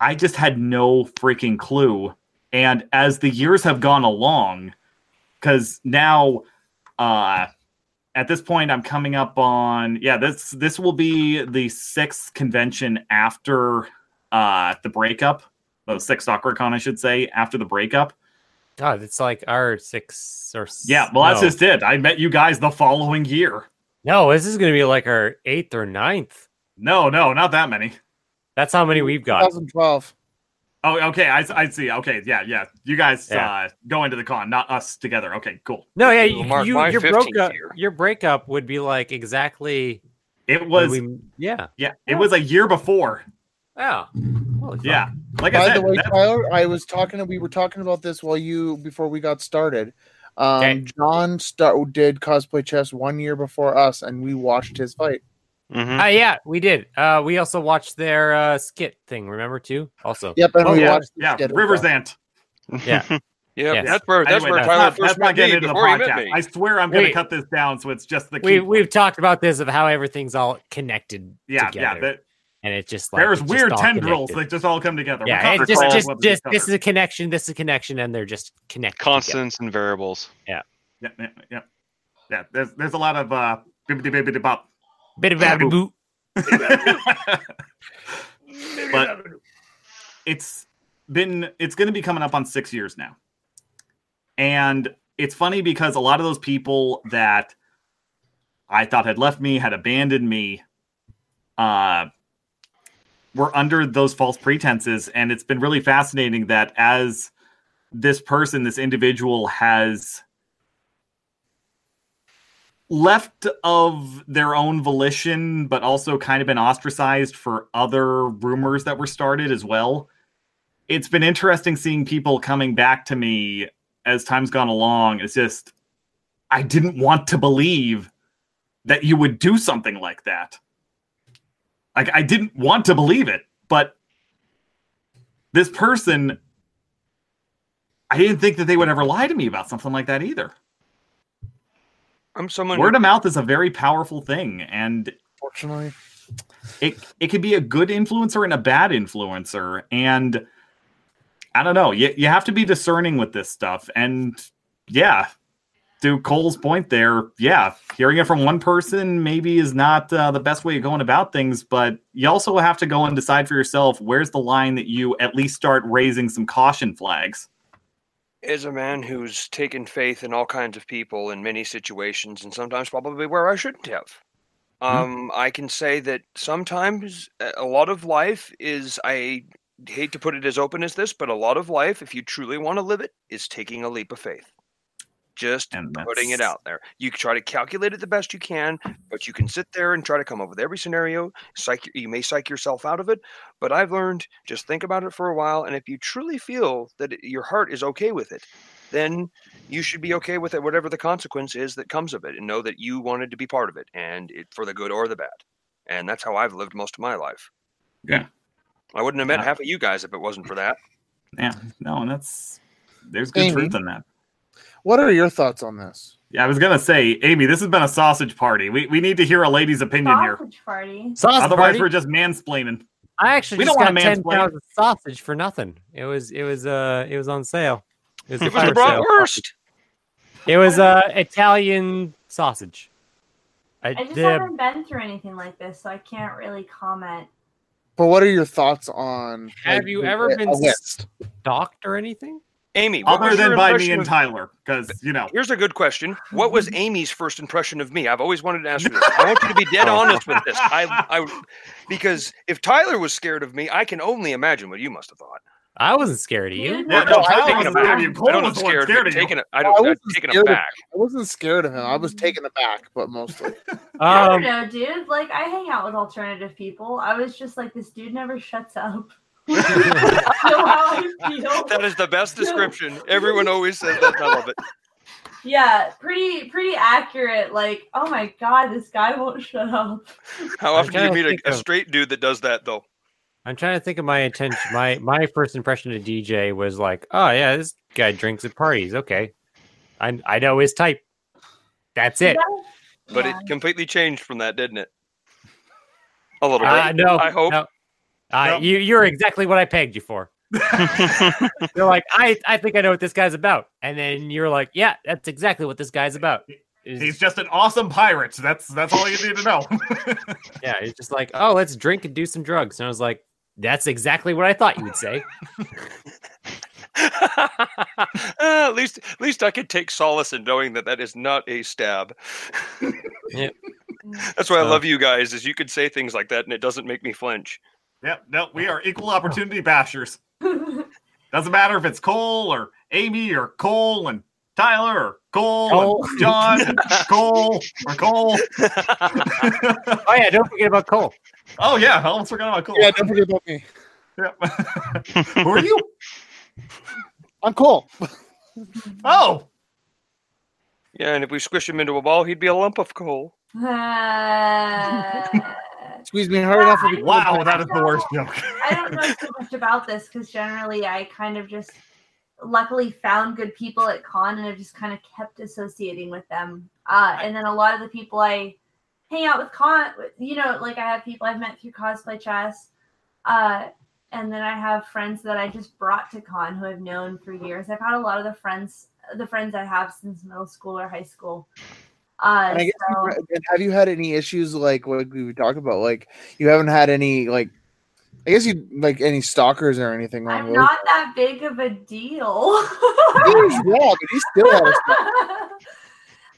[SPEAKER 1] I just had no freaking clue. And as the years have gone along, because now uh at this point I'm coming up on yeah, this this will be the sixth convention after uh the breakup. The sixth con, I should say, after the breakup.
[SPEAKER 5] God, it's like our six or
[SPEAKER 1] Yeah, well that's just it. I met you guys the following year.
[SPEAKER 5] No, this is going to be like our eighth or ninth.
[SPEAKER 1] No, no, not that many.
[SPEAKER 5] That's how many we've got.
[SPEAKER 4] 2012.
[SPEAKER 1] Oh, okay. I, I see. Okay, yeah, yeah. You guys
[SPEAKER 5] Yeah.
[SPEAKER 1] uh, go into the con, not us together. Okay, cool.
[SPEAKER 5] No, yeah, you,
[SPEAKER 3] mark
[SPEAKER 5] you your broke
[SPEAKER 3] 15th
[SPEAKER 5] up.
[SPEAKER 3] year.
[SPEAKER 5] Your breakup would be like exactly.
[SPEAKER 1] It was,
[SPEAKER 5] we, yeah,
[SPEAKER 1] yeah, it was a year before.
[SPEAKER 5] yeah.
[SPEAKER 1] Yeah, like I
[SPEAKER 4] By
[SPEAKER 1] said,
[SPEAKER 4] the way,
[SPEAKER 1] that-
[SPEAKER 4] Tyler, I was talking. We were talking about this while you before we got started. Um,
[SPEAKER 5] Okay.
[SPEAKER 4] John start, did cosplay chess one year before us, and we watched his fight.
[SPEAKER 6] Mhm.
[SPEAKER 5] Uh, yeah, we did. Uh, we also watched their uh, skit thing. Remember too? Also,
[SPEAKER 4] Yep, and
[SPEAKER 1] oh
[SPEAKER 4] we
[SPEAKER 1] yeah,
[SPEAKER 4] watched. the
[SPEAKER 1] yeah, Rivers. Ant.
[SPEAKER 5] Yeah.
[SPEAKER 3] Yeah,
[SPEAKER 5] Yes.
[SPEAKER 3] that's where that's
[SPEAKER 1] Anyway,
[SPEAKER 3] where
[SPEAKER 1] that's
[SPEAKER 3] Tyler
[SPEAKER 1] not,
[SPEAKER 3] first
[SPEAKER 1] that's not
[SPEAKER 3] met
[SPEAKER 1] getting
[SPEAKER 3] me
[SPEAKER 1] into the
[SPEAKER 3] before he met
[SPEAKER 1] podcast. I swear I'm going to cut this down so it's just the key.
[SPEAKER 5] We
[SPEAKER 1] points.
[SPEAKER 5] we've talked about this of how everything's all connected
[SPEAKER 1] yeah,
[SPEAKER 5] together,
[SPEAKER 1] yeah. that-
[SPEAKER 5] and it's just like
[SPEAKER 1] there's
[SPEAKER 5] it's just
[SPEAKER 1] weird tendrils that just all come together.
[SPEAKER 5] Yeah, it's just just just this is a connection, this is a connection, and they're just connected. together.
[SPEAKER 6] Constants and variables.
[SPEAKER 1] yeah, yeah, yeah, yeah. There's there's a lot of uh, bibbidi bibbidi bop.
[SPEAKER 5] Bit of a boot.
[SPEAKER 1] but it's been it's going to be coming up on six years now. And it's funny because a lot of those people that i thought had left me had abandoned me uh were under those false pretenses. And it's been really fascinating that as this person this individual has left of their own volition, but also kind of been ostracized for other rumors that were started as well. It's been interesting seeing people coming back to me as time's gone along. It's just, I didn't want to believe that you would do something like that. Like, I didn't want to believe it, but this person, I didn't think that they would ever lie to me about something like that either
[SPEAKER 3] I'm someone.
[SPEAKER 1] word of mouth is a very powerful thing and
[SPEAKER 4] Fortunately,
[SPEAKER 1] it it can be a good influencer and a bad influencer and i don't know you, you have to be discerning with this stuff and yeah to cole's point there yeah hearing it from one person maybe is not uh, the best way of going about things but you also have to go and decide for yourself where's the line that you at least start raising some caution flags
[SPEAKER 3] as a man who's taken faith in all kinds of people in many situations, and sometimes probably where I shouldn't have. Um, I can say that sometimes a a lot of life is, I hate to put it as open as this, but a lot of life, if you truly want to live it, is taking a leap of faith. Just
[SPEAKER 1] And
[SPEAKER 3] putting it out there. You try to calculate it the best you can, but you can sit there and try to come up with every scenario. Psych, you may psych yourself out of it, but I've learned just think about it for a while, and if you truly feel that it- your heart is okay with it, then you should be okay with it, whatever the consequence is that comes of it, and know that you wanted to be part of it, and it for the good or the bad. And that's how I've lived most of my life.
[SPEAKER 1] Yeah.
[SPEAKER 3] I wouldn't have met
[SPEAKER 1] Yeah.
[SPEAKER 3] half of you guys if it wasn't for that.
[SPEAKER 1] yeah no and that's there's good
[SPEAKER 4] Amy.
[SPEAKER 1] truth in that
[SPEAKER 4] what are your thoughts on this?
[SPEAKER 1] Yeah, I was gonna say, Amy, this has been a sausage party. We we need to hear a lady's opinion here.
[SPEAKER 2] Sausage party.
[SPEAKER 5] Sausage
[SPEAKER 1] Otherwise,
[SPEAKER 5] party.
[SPEAKER 1] we're just mansplaining.
[SPEAKER 5] I actually
[SPEAKER 1] we
[SPEAKER 5] just
[SPEAKER 1] don't
[SPEAKER 5] got
[SPEAKER 1] wanna
[SPEAKER 5] ten
[SPEAKER 1] mansplain.
[SPEAKER 5] pounds of sausage for nothing. It was it was uh it was on sale. It was, a
[SPEAKER 3] It was
[SPEAKER 5] fire
[SPEAKER 3] a
[SPEAKER 5] sale.
[SPEAKER 3] bratwurst.
[SPEAKER 5] It was uh Italian sausage. I,
[SPEAKER 2] I just
[SPEAKER 5] the-
[SPEAKER 2] haven't been through anything like this, so I can't really comment.
[SPEAKER 4] But what are your thoughts on?
[SPEAKER 5] Have
[SPEAKER 4] like,
[SPEAKER 5] you ever
[SPEAKER 4] a
[SPEAKER 5] been
[SPEAKER 4] list?
[SPEAKER 5] stalked or anything?
[SPEAKER 3] Amy, what
[SPEAKER 1] Other
[SPEAKER 3] was
[SPEAKER 1] than by me and
[SPEAKER 3] of-
[SPEAKER 1] Tyler, because you know,
[SPEAKER 3] Here's a good question. What was Amy's first impression of me? I've always wanted to ask you this. I want you to be dead honest with this. I, I, because if Tyler was scared of me, I can only imagine what you must have thought.
[SPEAKER 5] I wasn't scared of you.
[SPEAKER 2] Dude,
[SPEAKER 1] Yeah,
[SPEAKER 2] no,
[SPEAKER 1] no,
[SPEAKER 2] I
[SPEAKER 1] Tyler
[SPEAKER 2] wasn't
[SPEAKER 1] wasn't
[SPEAKER 2] scared.
[SPEAKER 1] scared of you.
[SPEAKER 3] I
[SPEAKER 1] Cole
[SPEAKER 3] don't know,
[SPEAKER 1] was
[SPEAKER 3] scared,
[SPEAKER 1] scared of you.
[SPEAKER 3] taken, I
[SPEAKER 4] I
[SPEAKER 3] don't, I'm
[SPEAKER 4] wasn't
[SPEAKER 3] taken
[SPEAKER 4] scared of-
[SPEAKER 3] aback.
[SPEAKER 4] I wasn't scared of him. I was taken aback, but mostly.
[SPEAKER 2] I
[SPEAKER 5] Um,
[SPEAKER 2] don't know, dude. Like I hang out with alternative people. I was just like, this dude never shuts up. You know how I feel?
[SPEAKER 3] That is the best description. Everyone always says that. I love it.
[SPEAKER 2] Yeah, pretty pretty accurate. Like, oh my god, this guy won't shut up.
[SPEAKER 3] How often do you
[SPEAKER 5] trying
[SPEAKER 3] meet a, a straight dude that does that, though?
[SPEAKER 5] I'm trying to think of my intention. My my first impression of DJ was like, oh yeah, this guy drinks at parties. Okay, I I know his type. That's it.
[SPEAKER 3] But
[SPEAKER 2] Yeah.
[SPEAKER 3] it completely changed from that, didn't it? A little bit.
[SPEAKER 5] Uh, no,
[SPEAKER 3] I hope.
[SPEAKER 5] no. Uh,
[SPEAKER 1] Nope.
[SPEAKER 5] You you're exactly what I pegged you for. You're like, I I think I know what this guy's about, and then you're like, yeah, that's exactly what this guy's about. Is-
[SPEAKER 1] He's just an awesome pirate. That's that's all you need to know.
[SPEAKER 5] yeah, it's just like, oh, let's drink and do some drugs, and I was like, that's exactly what I thought you would say.
[SPEAKER 3] Uh, at least, at least I could take solace in knowing that that is not a stab.
[SPEAKER 5] Yep.
[SPEAKER 3] That's why I love you guys. Is you could say things like that and it doesn't make me flinch.
[SPEAKER 1] Yep, no, we are equal opportunity bashers. Doesn't matter if it's Cole or Amy or Cole and Tyler or Cole,
[SPEAKER 5] Cole.
[SPEAKER 1] and John and Cole or Cole.
[SPEAKER 5] Oh yeah, don't forget about Cole.
[SPEAKER 1] oh yeah, I almost forgot about Cole.
[SPEAKER 4] Yeah, don't forget about me.
[SPEAKER 1] Yep. Who are you?
[SPEAKER 4] I'm Cole.
[SPEAKER 1] Oh,
[SPEAKER 3] Yeah, and if we squish him into a ball, he'd be a lump of coal.
[SPEAKER 2] Uh,
[SPEAKER 4] Squeeze me hard enough. it'll be
[SPEAKER 1] wow, that is the worst joke.
[SPEAKER 2] I don't know too much about this because generally I kind of just luckily found good people at con and I've just kind of kept associating with them. Uh, and then a lot of the people I hang out with con, you know, like I have people I've met through cosplay chess. Uh, and then I have friends that I just brought to con who I've known for years. I've had a lot of the friends, the friends I have since middle school or high school. Uh,
[SPEAKER 4] And I guess
[SPEAKER 2] so-
[SPEAKER 4] you- have you had any issues like what we talked about? Like you haven't had any like I guess you like any stalkers or anything along
[SPEAKER 2] I'm
[SPEAKER 4] those
[SPEAKER 2] not that big of a deal.
[SPEAKER 4] He's wrong, but he still had a stalker.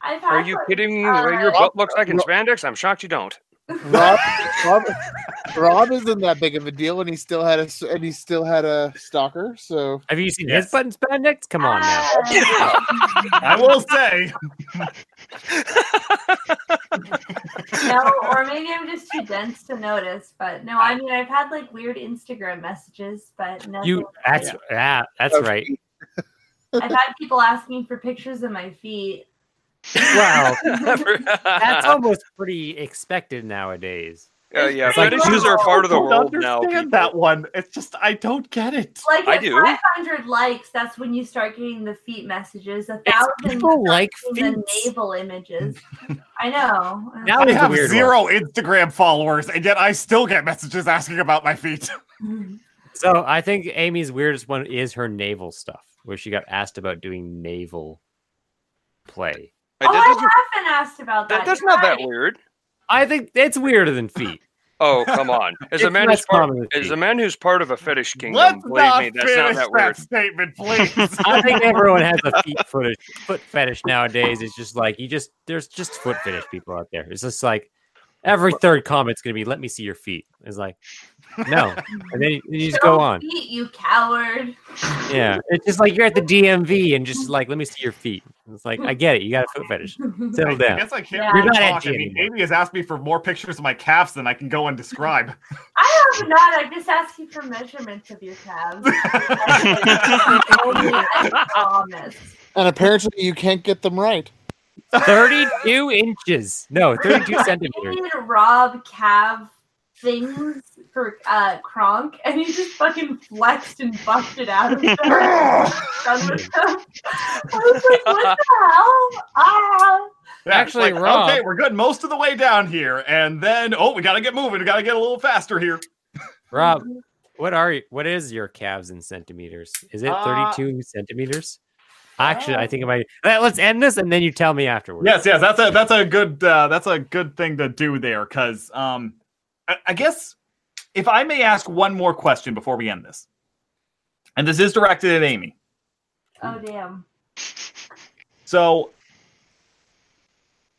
[SPEAKER 2] I've had
[SPEAKER 3] Are you
[SPEAKER 2] like,
[SPEAKER 3] kidding me?
[SPEAKER 2] uh,
[SPEAKER 3] your butt looks like in spandex? I'm shocked you don't.
[SPEAKER 4] Rob, Rob, Rob isn't that big of a deal, and he still had a s- and he still had a stalker. So
[SPEAKER 5] Have you seen
[SPEAKER 1] Yes.
[SPEAKER 5] his button spandex? Come on now.
[SPEAKER 1] I will say,
[SPEAKER 2] no, or maybe I'm just too dense to notice. But no, I mean I've had like weird Instagram messages, but nothing.
[SPEAKER 5] You that's yeah, that's
[SPEAKER 4] Oh,
[SPEAKER 5] right.
[SPEAKER 2] I've had people asking for pictures of my feet.
[SPEAKER 5] Wow. That's almost pretty expected nowadays.
[SPEAKER 3] Uh, yeah,
[SPEAKER 2] It's like-
[SPEAKER 3] fetishes are part of the
[SPEAKER 1] I don't
[SPEAKER 3] world now.
[SPEAKER 1] understand
[SPEAKER 3] people.
[SPEAKER 1] that one. It's just I don't get it.
[SPEAKER 2] Like
[SPEAKER 3] I
[SPEAKER 2] at
[SPEAKER 3] do.
[SPEAKER 2] 500 likes, that's when you start getting the feet messages. A thousand,
[SPEAKER 5] People like
[SPEAKER 2] the
[SPEAKER 5] feet.
[SPEAKER 2] navel images. I know.
[SPEAKER 5] Now
[SPEAKER 1] I have
[SPEAKER 5] weird
[SPEAKER 1] zero Instagram followers, and yet I still get messages asking about my feet.
[SPEAKER 5] So I think Amy's weirdest one is her navel stuff, where she got asked about doing naval play.
[SPEAKER 3] Like,
[SPEAKER 2] oh, I have been asked about that.
[SPEAKER 3] that, that's
[SPEAKER 2] You're
[SPEAKER 3] not that weird.
[SPEAKER 5] I think it's weirder than feet.
[SPEAKER 3] Oh, come on. As a
[SPEAKER 5] It's
[SPEAKER 3] man who's part, as a man who's part of a fetish kingdom,
[SPEAKER 1] Let's
[SPEAKER 3] believe
[SPEAKER 1] not
[SPEAKER 3] me, that's not
[SPEAKER 1] finish
[SPEAKER 3] that
[SPEAKER 1] that
[SPEAKER 3] weird.
[SPEAKER 1] statement, please.
[SPEAKER 5] I think everyone has a feet fetish, foot fetish nowadays. It's just like you just there's just foot fetish people out there. It's just like every third comment's gonna be "Let me see your feet." It's like no, and then you, you just
[SPEAKER 2] Show
[SPEAKER 5] go on.
[SPEAKER 2] Feet, you coward.
[SPEAKER 5] Yeah, it's just like you're at the DMV and just like let me see your feet. It's like I get it. You got a foot fetish. Settle
[SPEAKER 1] I
[SPEAKER 5] down.
[SPEAKER 1] guess I can't
[SPEAKER 2] Yeah.
[SPEAKER 1] really
[SPEAKER 5] You're not
[SPEAKER 1] talk. I
[SPEAKER 5] edgy
[SPEAKER 1] mean. Amy has asked me for more pictures of my calves than I can go and describe.
[SPEAKER 2] I have not. I just asked you for measurements of your calves. Promise.
[SPEAKER 4] and apparently you can't get them right.
[SPEAKER 5] Thirty-two inches. No, thirty-two
[SPEAKER 2] I
[SPEAKER 5] centimeters.
[SPEAKER 2] need Rob calf things for uh Kronk, and he just fucking flexed and busted out of them. Done with them. I was like, what the hell? Ah.
[SPEAKER 1] Yeah, it's
[SPEAKER 5] Actually,
[SPEAKER 1] like,
[SPEAKER 5] Rob-
[SPEAKER 1] okay, we're good most of the way down here, and then oh, we gotta get moving. We gotta get a little faster here.
[SPEAKER 5] Rob, what are you, what is your calves in centimeters? Is it
[SPEAKER 1] Uh,
[SPEAKER 5] 32 centimeters? Actually, I think it might. Uh, Let's end this and then you tell me afterwards.
[SPEAKER 1] Yes, yes, that's a that's a good uh, that's a good thing to do there because um, I, guess if I may ask one more question before we end this, and this is directed at Amy.
[SPEAKER 2] Oh damn.
[SPEAKER 1] So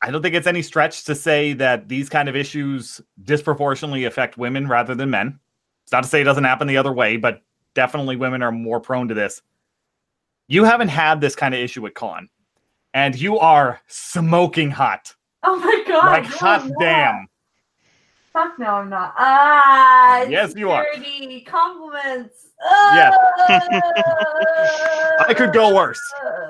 [SPEAKER 1] I don't think it's any stretch to say that these kind of issues disproportionately affect women rather than men. It's not to say it doesn't happen the other way, but definitely women are more prone to this. You haven't had this kind of issue at con, and you are smoking hot.
[SPEAKER 2] Oh my god.
[SPEAKER 1] like hot damn.
[SPEAKER 2] Fuck no, I'm not. Ah.
[SPEAKER 1] Yes, you are.
[SPEAKER 2] dirty Compliments.
[SPEAKER 1] Yes.
[SPEAKER 2] Ah.
[SPEAKER 1] I could go worse.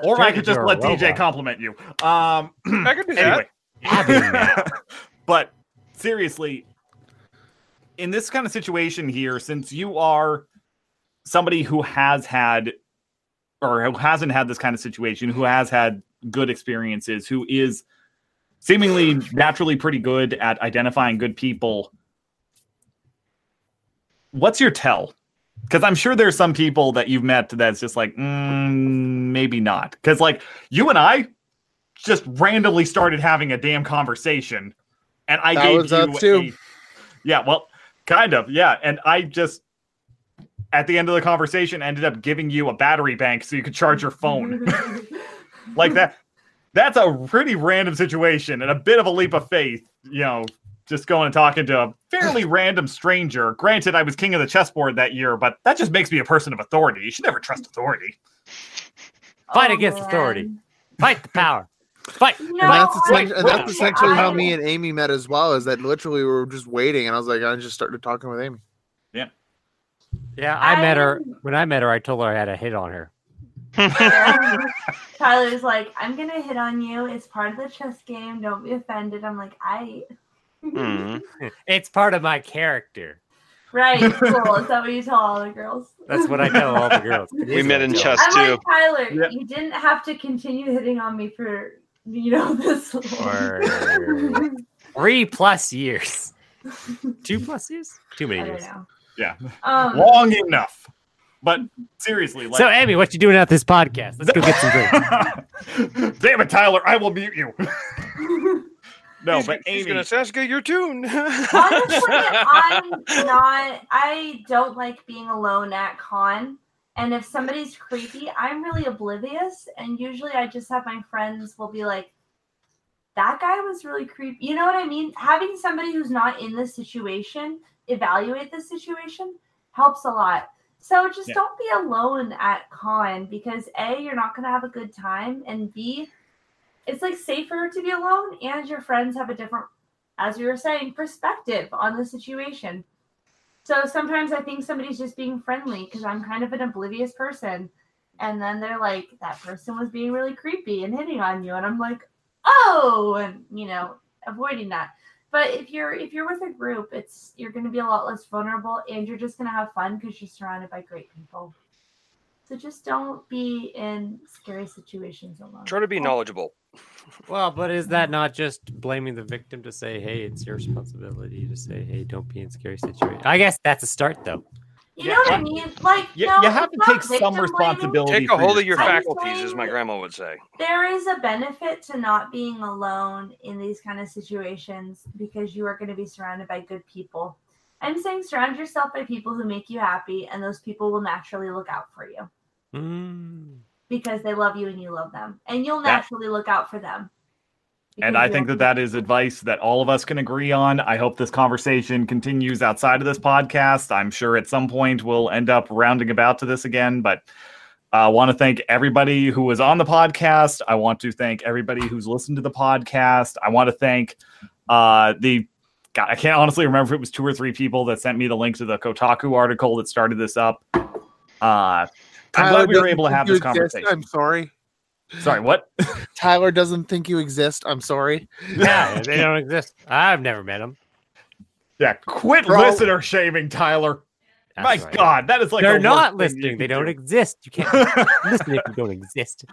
[SPEAKER 1] Or I could just let DJ compliment you. Um
[SPEAKER 3] I could do
[SPEAKER 1] anyway.
[SPEAKER 5] Abby now.
[SPEAKER 1] but seriously, in this kind of situation here, since you are somebody who has had or who hasn't had this kind of situation, who has had good experiences, who is seemingly naturally pretty good at identifying good people, what's your tell? Because I'm sure there's some people that you've met that's just like, mm, maybe not. Because like you and I just randomly started having a damn conversation, and I
[SPEAKER 4] That
[SPEAKER 1] gave
[SPEAKER 4] was
[SPEAKER 1] you
[SPEAKER 4] us too.
[SPEAKER 1] a- yeah, well, kind of, yeah, and I just at the end of the conversation ended up giving you a battery bank so you could charge your phone like that. That's a pretty random situation and a bit of a leap of faith, you know. Just going and talking to a fairly random stranger. Granted, I was king of the chessboard that year, but that just makes me a person of authority. You should never trust authority.
[SPEAKER 5] Fight
[SPEAKER 2] Oh,
[SPEAKER 5] against
[SPEAKER 2] man.
[SPEAKER 5] authority. Fight the power. Fight.
[SPEAKER 2] No,
[SPEAKER 4] and that's, essentially, and that's essentially how me and Amy met as well. Is that literally we were just waiting, and I was like, I just started talking with Amy.
[SPEAKER 5] Yeah, Yeah, I met her. When I met her, I told her I had a hit on her.
[SPEAKER 2] Tyler's like, I'm gonna hit on you. It's part of the chess game. Don't be offended. I'm like, I.
[SPEAKER 3] Hmm.
[SPEAKER 5] It's part of my character.
[SPEAKER 2] Right, cool. Is that what you tell all the girls?
[SPEAKER 5] That's what I tell all the girls.
[SPEAKER 6] We met
[SPEAKER 5] what
[SPEAKER 6] in
[SPEAKER 5] tell
[SPEAKER 6] chess.
[SPEAKER 2] I'm
[SPEAKER 6] too.
[SPEAKER 2] like Tyler.
[SPEAKER 1] Yeah.
[SPEAKER 2] You didn't have to continue hitting on me for you know this. long.
[SPEAKER 5] For three plus years. Two plus years? Too
[SPEAKER 2] I
[SPEAKER 5] many
[SPEAKER 2] don't
[SPEAKER 5] years.
[SPEAKER 2] know.
[SPEAKER 1] Yeah,
[SPEAKER 2] Um,
[SPEAKER 1] long enough. But seriously, like,
[SPEAKER 5] So, Amy, what you doing at this podcast? Let's go get some drinks.
[SPEAKER 1] Damn it, Tyler! I will mute you. no,
[SPEAKER 3] he's,
[SPEAKER 1] but
[SPEAKER 3] he's
[SPEAKER 1] Amy,
[SPEAKER 3] gonna Sasuke your tune.
[SPEAKER 2] honestly, I'm not. I don't like being alone at con. And if somebody's creepy, I'm really oblivious. And usually, I just have my friends will be like, "That guy was really creepy." You know what I mean? Having somebody who's not in the situation evaluate the situation helps a lot. So just
[SPEAKER 1] Yeah.
[SPEAKER 2] don't be alone at con because a you're not going to have a good time, and b it's like safer to be alone, and your friends have a different as we were saying, perspective on the situation. So sometimes I think somebody's just being friendly because I'm kind of an oblivious person. And then they're like, that person was being really creepy and hitting on you. And I'm like, oh, and you know, avoiding that. But if you're if you're with a group, it's you're gonna be a lot less vulnerable and you're just gonna have fun because you're surrounded by great people. So just don't be in scary situations alone.
[SPEAKER 3] Try to be knowledgeable.
[SPEAKER 5] Well, but is that not just blaming the victim to say, hey, it's your responsibility to say, hey, don't be in scary situations? I guess that's a start, though.
[SPEAKER 2] You know what I mean? Like
[SPEAKER 1] you,
[SPEAKER 2] no,
[SPEAKER 1] you have to take some responsibility.
[SPEAKER 3] Take a
[SPEAKER 1] for
[SPEAKER 3] hold of your faculties, as my grandma would say.
[SPEAKER 2] there is a benefit to not being alone in these kind of situations because you are going to be surrounded by good people. I'm saying surround yourself by people who make you happy, and those people will naturally look out for you
[SPEAKER 5] Mm.
[SPEAKER 2] because they love you and you love them, and you'll
[SPEAKER 1] That-
[SPEAKER 2] naturally look out for them.
[SPEAKER 1] And I think that that is advice that all of us can agree on. I hope this conversation continues outside of this podcast. I'm sure at some point we'll end up rounding about to this again, but I want to thank everybody who was on the podcast. I want to thank everybody who's listened to the podcast. I want to thank uh, the God, I can't honestly remember if it was two or three people that sent me the link to the Kotaku article that started this up. Uh, I'm glad we were able to have
[SPEAKER 4] you
[SPEAKER 1] this
[SPEAKER 4] exist.
[SPEAKER 1] conversation.
[SPEAKER 4] I'm sorry.
[SPEAKER 1] Sorry, what?
[SPEAKER 4] Tyler doesn't think you exist. I'm sorry.
[SPEAKER 5] Yeah, they don't exist. I've never met them.
[SPEAKER 1] Yeah, quit
[SPEAKER 4] Bro.
[SPEAKER 1] listener shaming, Tyler. My God, that is like
[SPEAKER 5] They're
[SPEAKER 1] the
[SPEAKER 5] not
[SPEAKER 1] worst thing you
[SPEAKER 5] listening. They
[SPEAKER 1] can
[SPEAKER 5] don't exist. You can't listen if you don't exist.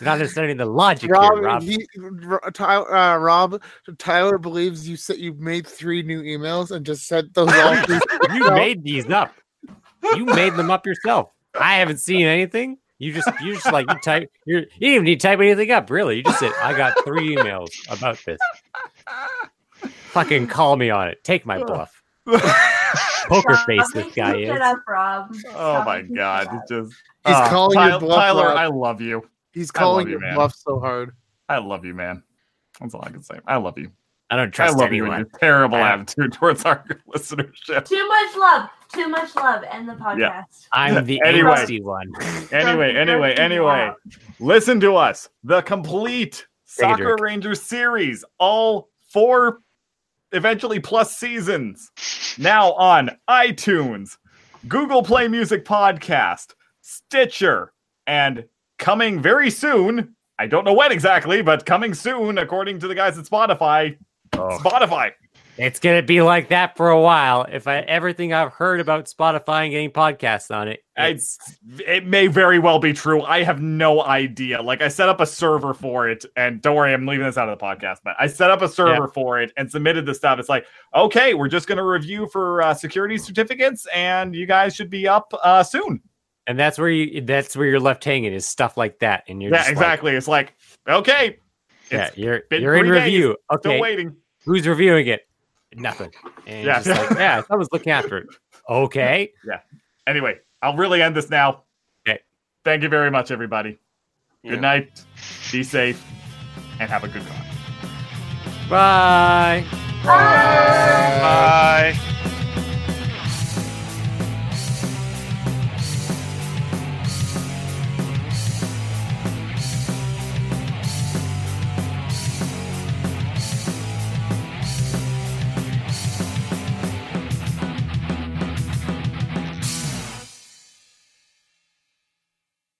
[SPEAKER 5] You're not understanding the logic here,
[SPEAKER 4] Rob,
[SPEAKER 5] Rob.
[SPEAKER 4] he, Ro- Tyler, uh, Rob, Tyler believes you said you made three new emails and just sent those all.
[SPEAKER 5] You made these up. You made them up yourself. I haven't seen anything. You just you just like you type you're, you didn't even need to type anything up, really. You just said, I got three emails about this. Fucking call me on it. Take my bluff. Poker
[SPEAKER 2] Rob,
[SPEAKER 5] face this guy is.
[SPEAKER 2] up, Rob.
[SPEAKER 1] Oh my God,
[SPEAKER 2] shut up.
[SPEAKER 1] it's just
[SPEAKER 4] He's
[SPEAKER 1] Ah,
[SPEAKER 4] calling your
[SPEAKER 1] Tyler,
[SPEAKER 4] bluff,
[SPEAKER 1] Tyler,
[SPEAKER 4] Rob.
[SPEAKER 1] I love you.
[SPEAKER 4] He's calling
[SPEAKER 1] you,
[SPEAKER 4] your
[SPEAKER 1] man.
[SPEAKER 4] bluff so hard.
[SPEAKER 1] I love you, man. That's all I can say. I love you.
[SPEAKER 5] I don't
[SPEAKER 1] I
[SPEAKER 5] trust
[SPEAKER 1] love you and
[SPEAKER 5] anyone.
[SPEAKER 1] your terrible
[SPEAKER 5] I-
[SPEAKER 1] attitude towards our listenership.
[SPEAKER 2] Too much love. Too much love. End the podcast.
[SPEAKER 5] I'm the
[SPEAKER 1] Anyway.
[SPEAKER 5] angsty one.
[SPEAKER 1] Anyway, anyway, anyway. Listen to us. The complete
[SPEAKER 5] Take Sakura.
[SPEAKER 1] Rangers series, all four, eventually plus seasons, now on iTunes, Google Play Music Podcast, Stitcher, and coming very soon. I don't know when exactly, but coming soon, according to the guys at Spotify.
[SPEAKER 5] Oh.
[SPEAKER 1] Spotify.
[SPEAKER 5] It's gonna be like that for a while. If I everything I've heard about Spotify and getting podcasts on it, it's
[SPEAKER 1] It's, it may very well be true. I have no idea. Like I set up a server for it, and don't worry, I'm leaving this out of the podcast. But I set up a server for it and submitted the stuff. It's like, okay, we're just going to review for uh, security certificates, and you guys should be up uh, soon.
[SPEAKER 5] and that's where you that's where you're left hanging is stuff like that. And you're
[SPEAKER 1] yeah,
[SPEAKER 5] just like,
[SPEAKER 1] exactly. it's like, okay,
[SPEAKER 5] yeah,
[SPEAKER 1] it's
[SPEAKER 5] you're
[SPEAKER 1] been
[SPEAKER 5] you're in
[SPEAKER 1] days,
[SPEAKER 5] review.
[SPEAKER 1] still
[SPEAKER 5] Okay,
[SPEAKER 1] waiting.
[SPEAKER 5] who's reviewing it? Nothing. And
[SPEAKER 1] Yeah.
[SPEAKER 5] yeah, just like, yeah, someone's looking after it. Okay. Yeah.
[SPEAKER 1] Anyway, I'll really end this now.
[SPEAKER 5] Okay.
[SPEAKER 1] Thank you very much, everybody.
[SPEAKER 3] Yeah.
[SPEAKER 1] Good night. Be safe, and have a good one.
[SPEAKER 5] Bye.
[SPEAKER 2] Bye.
[SPEAKER 6] Bye.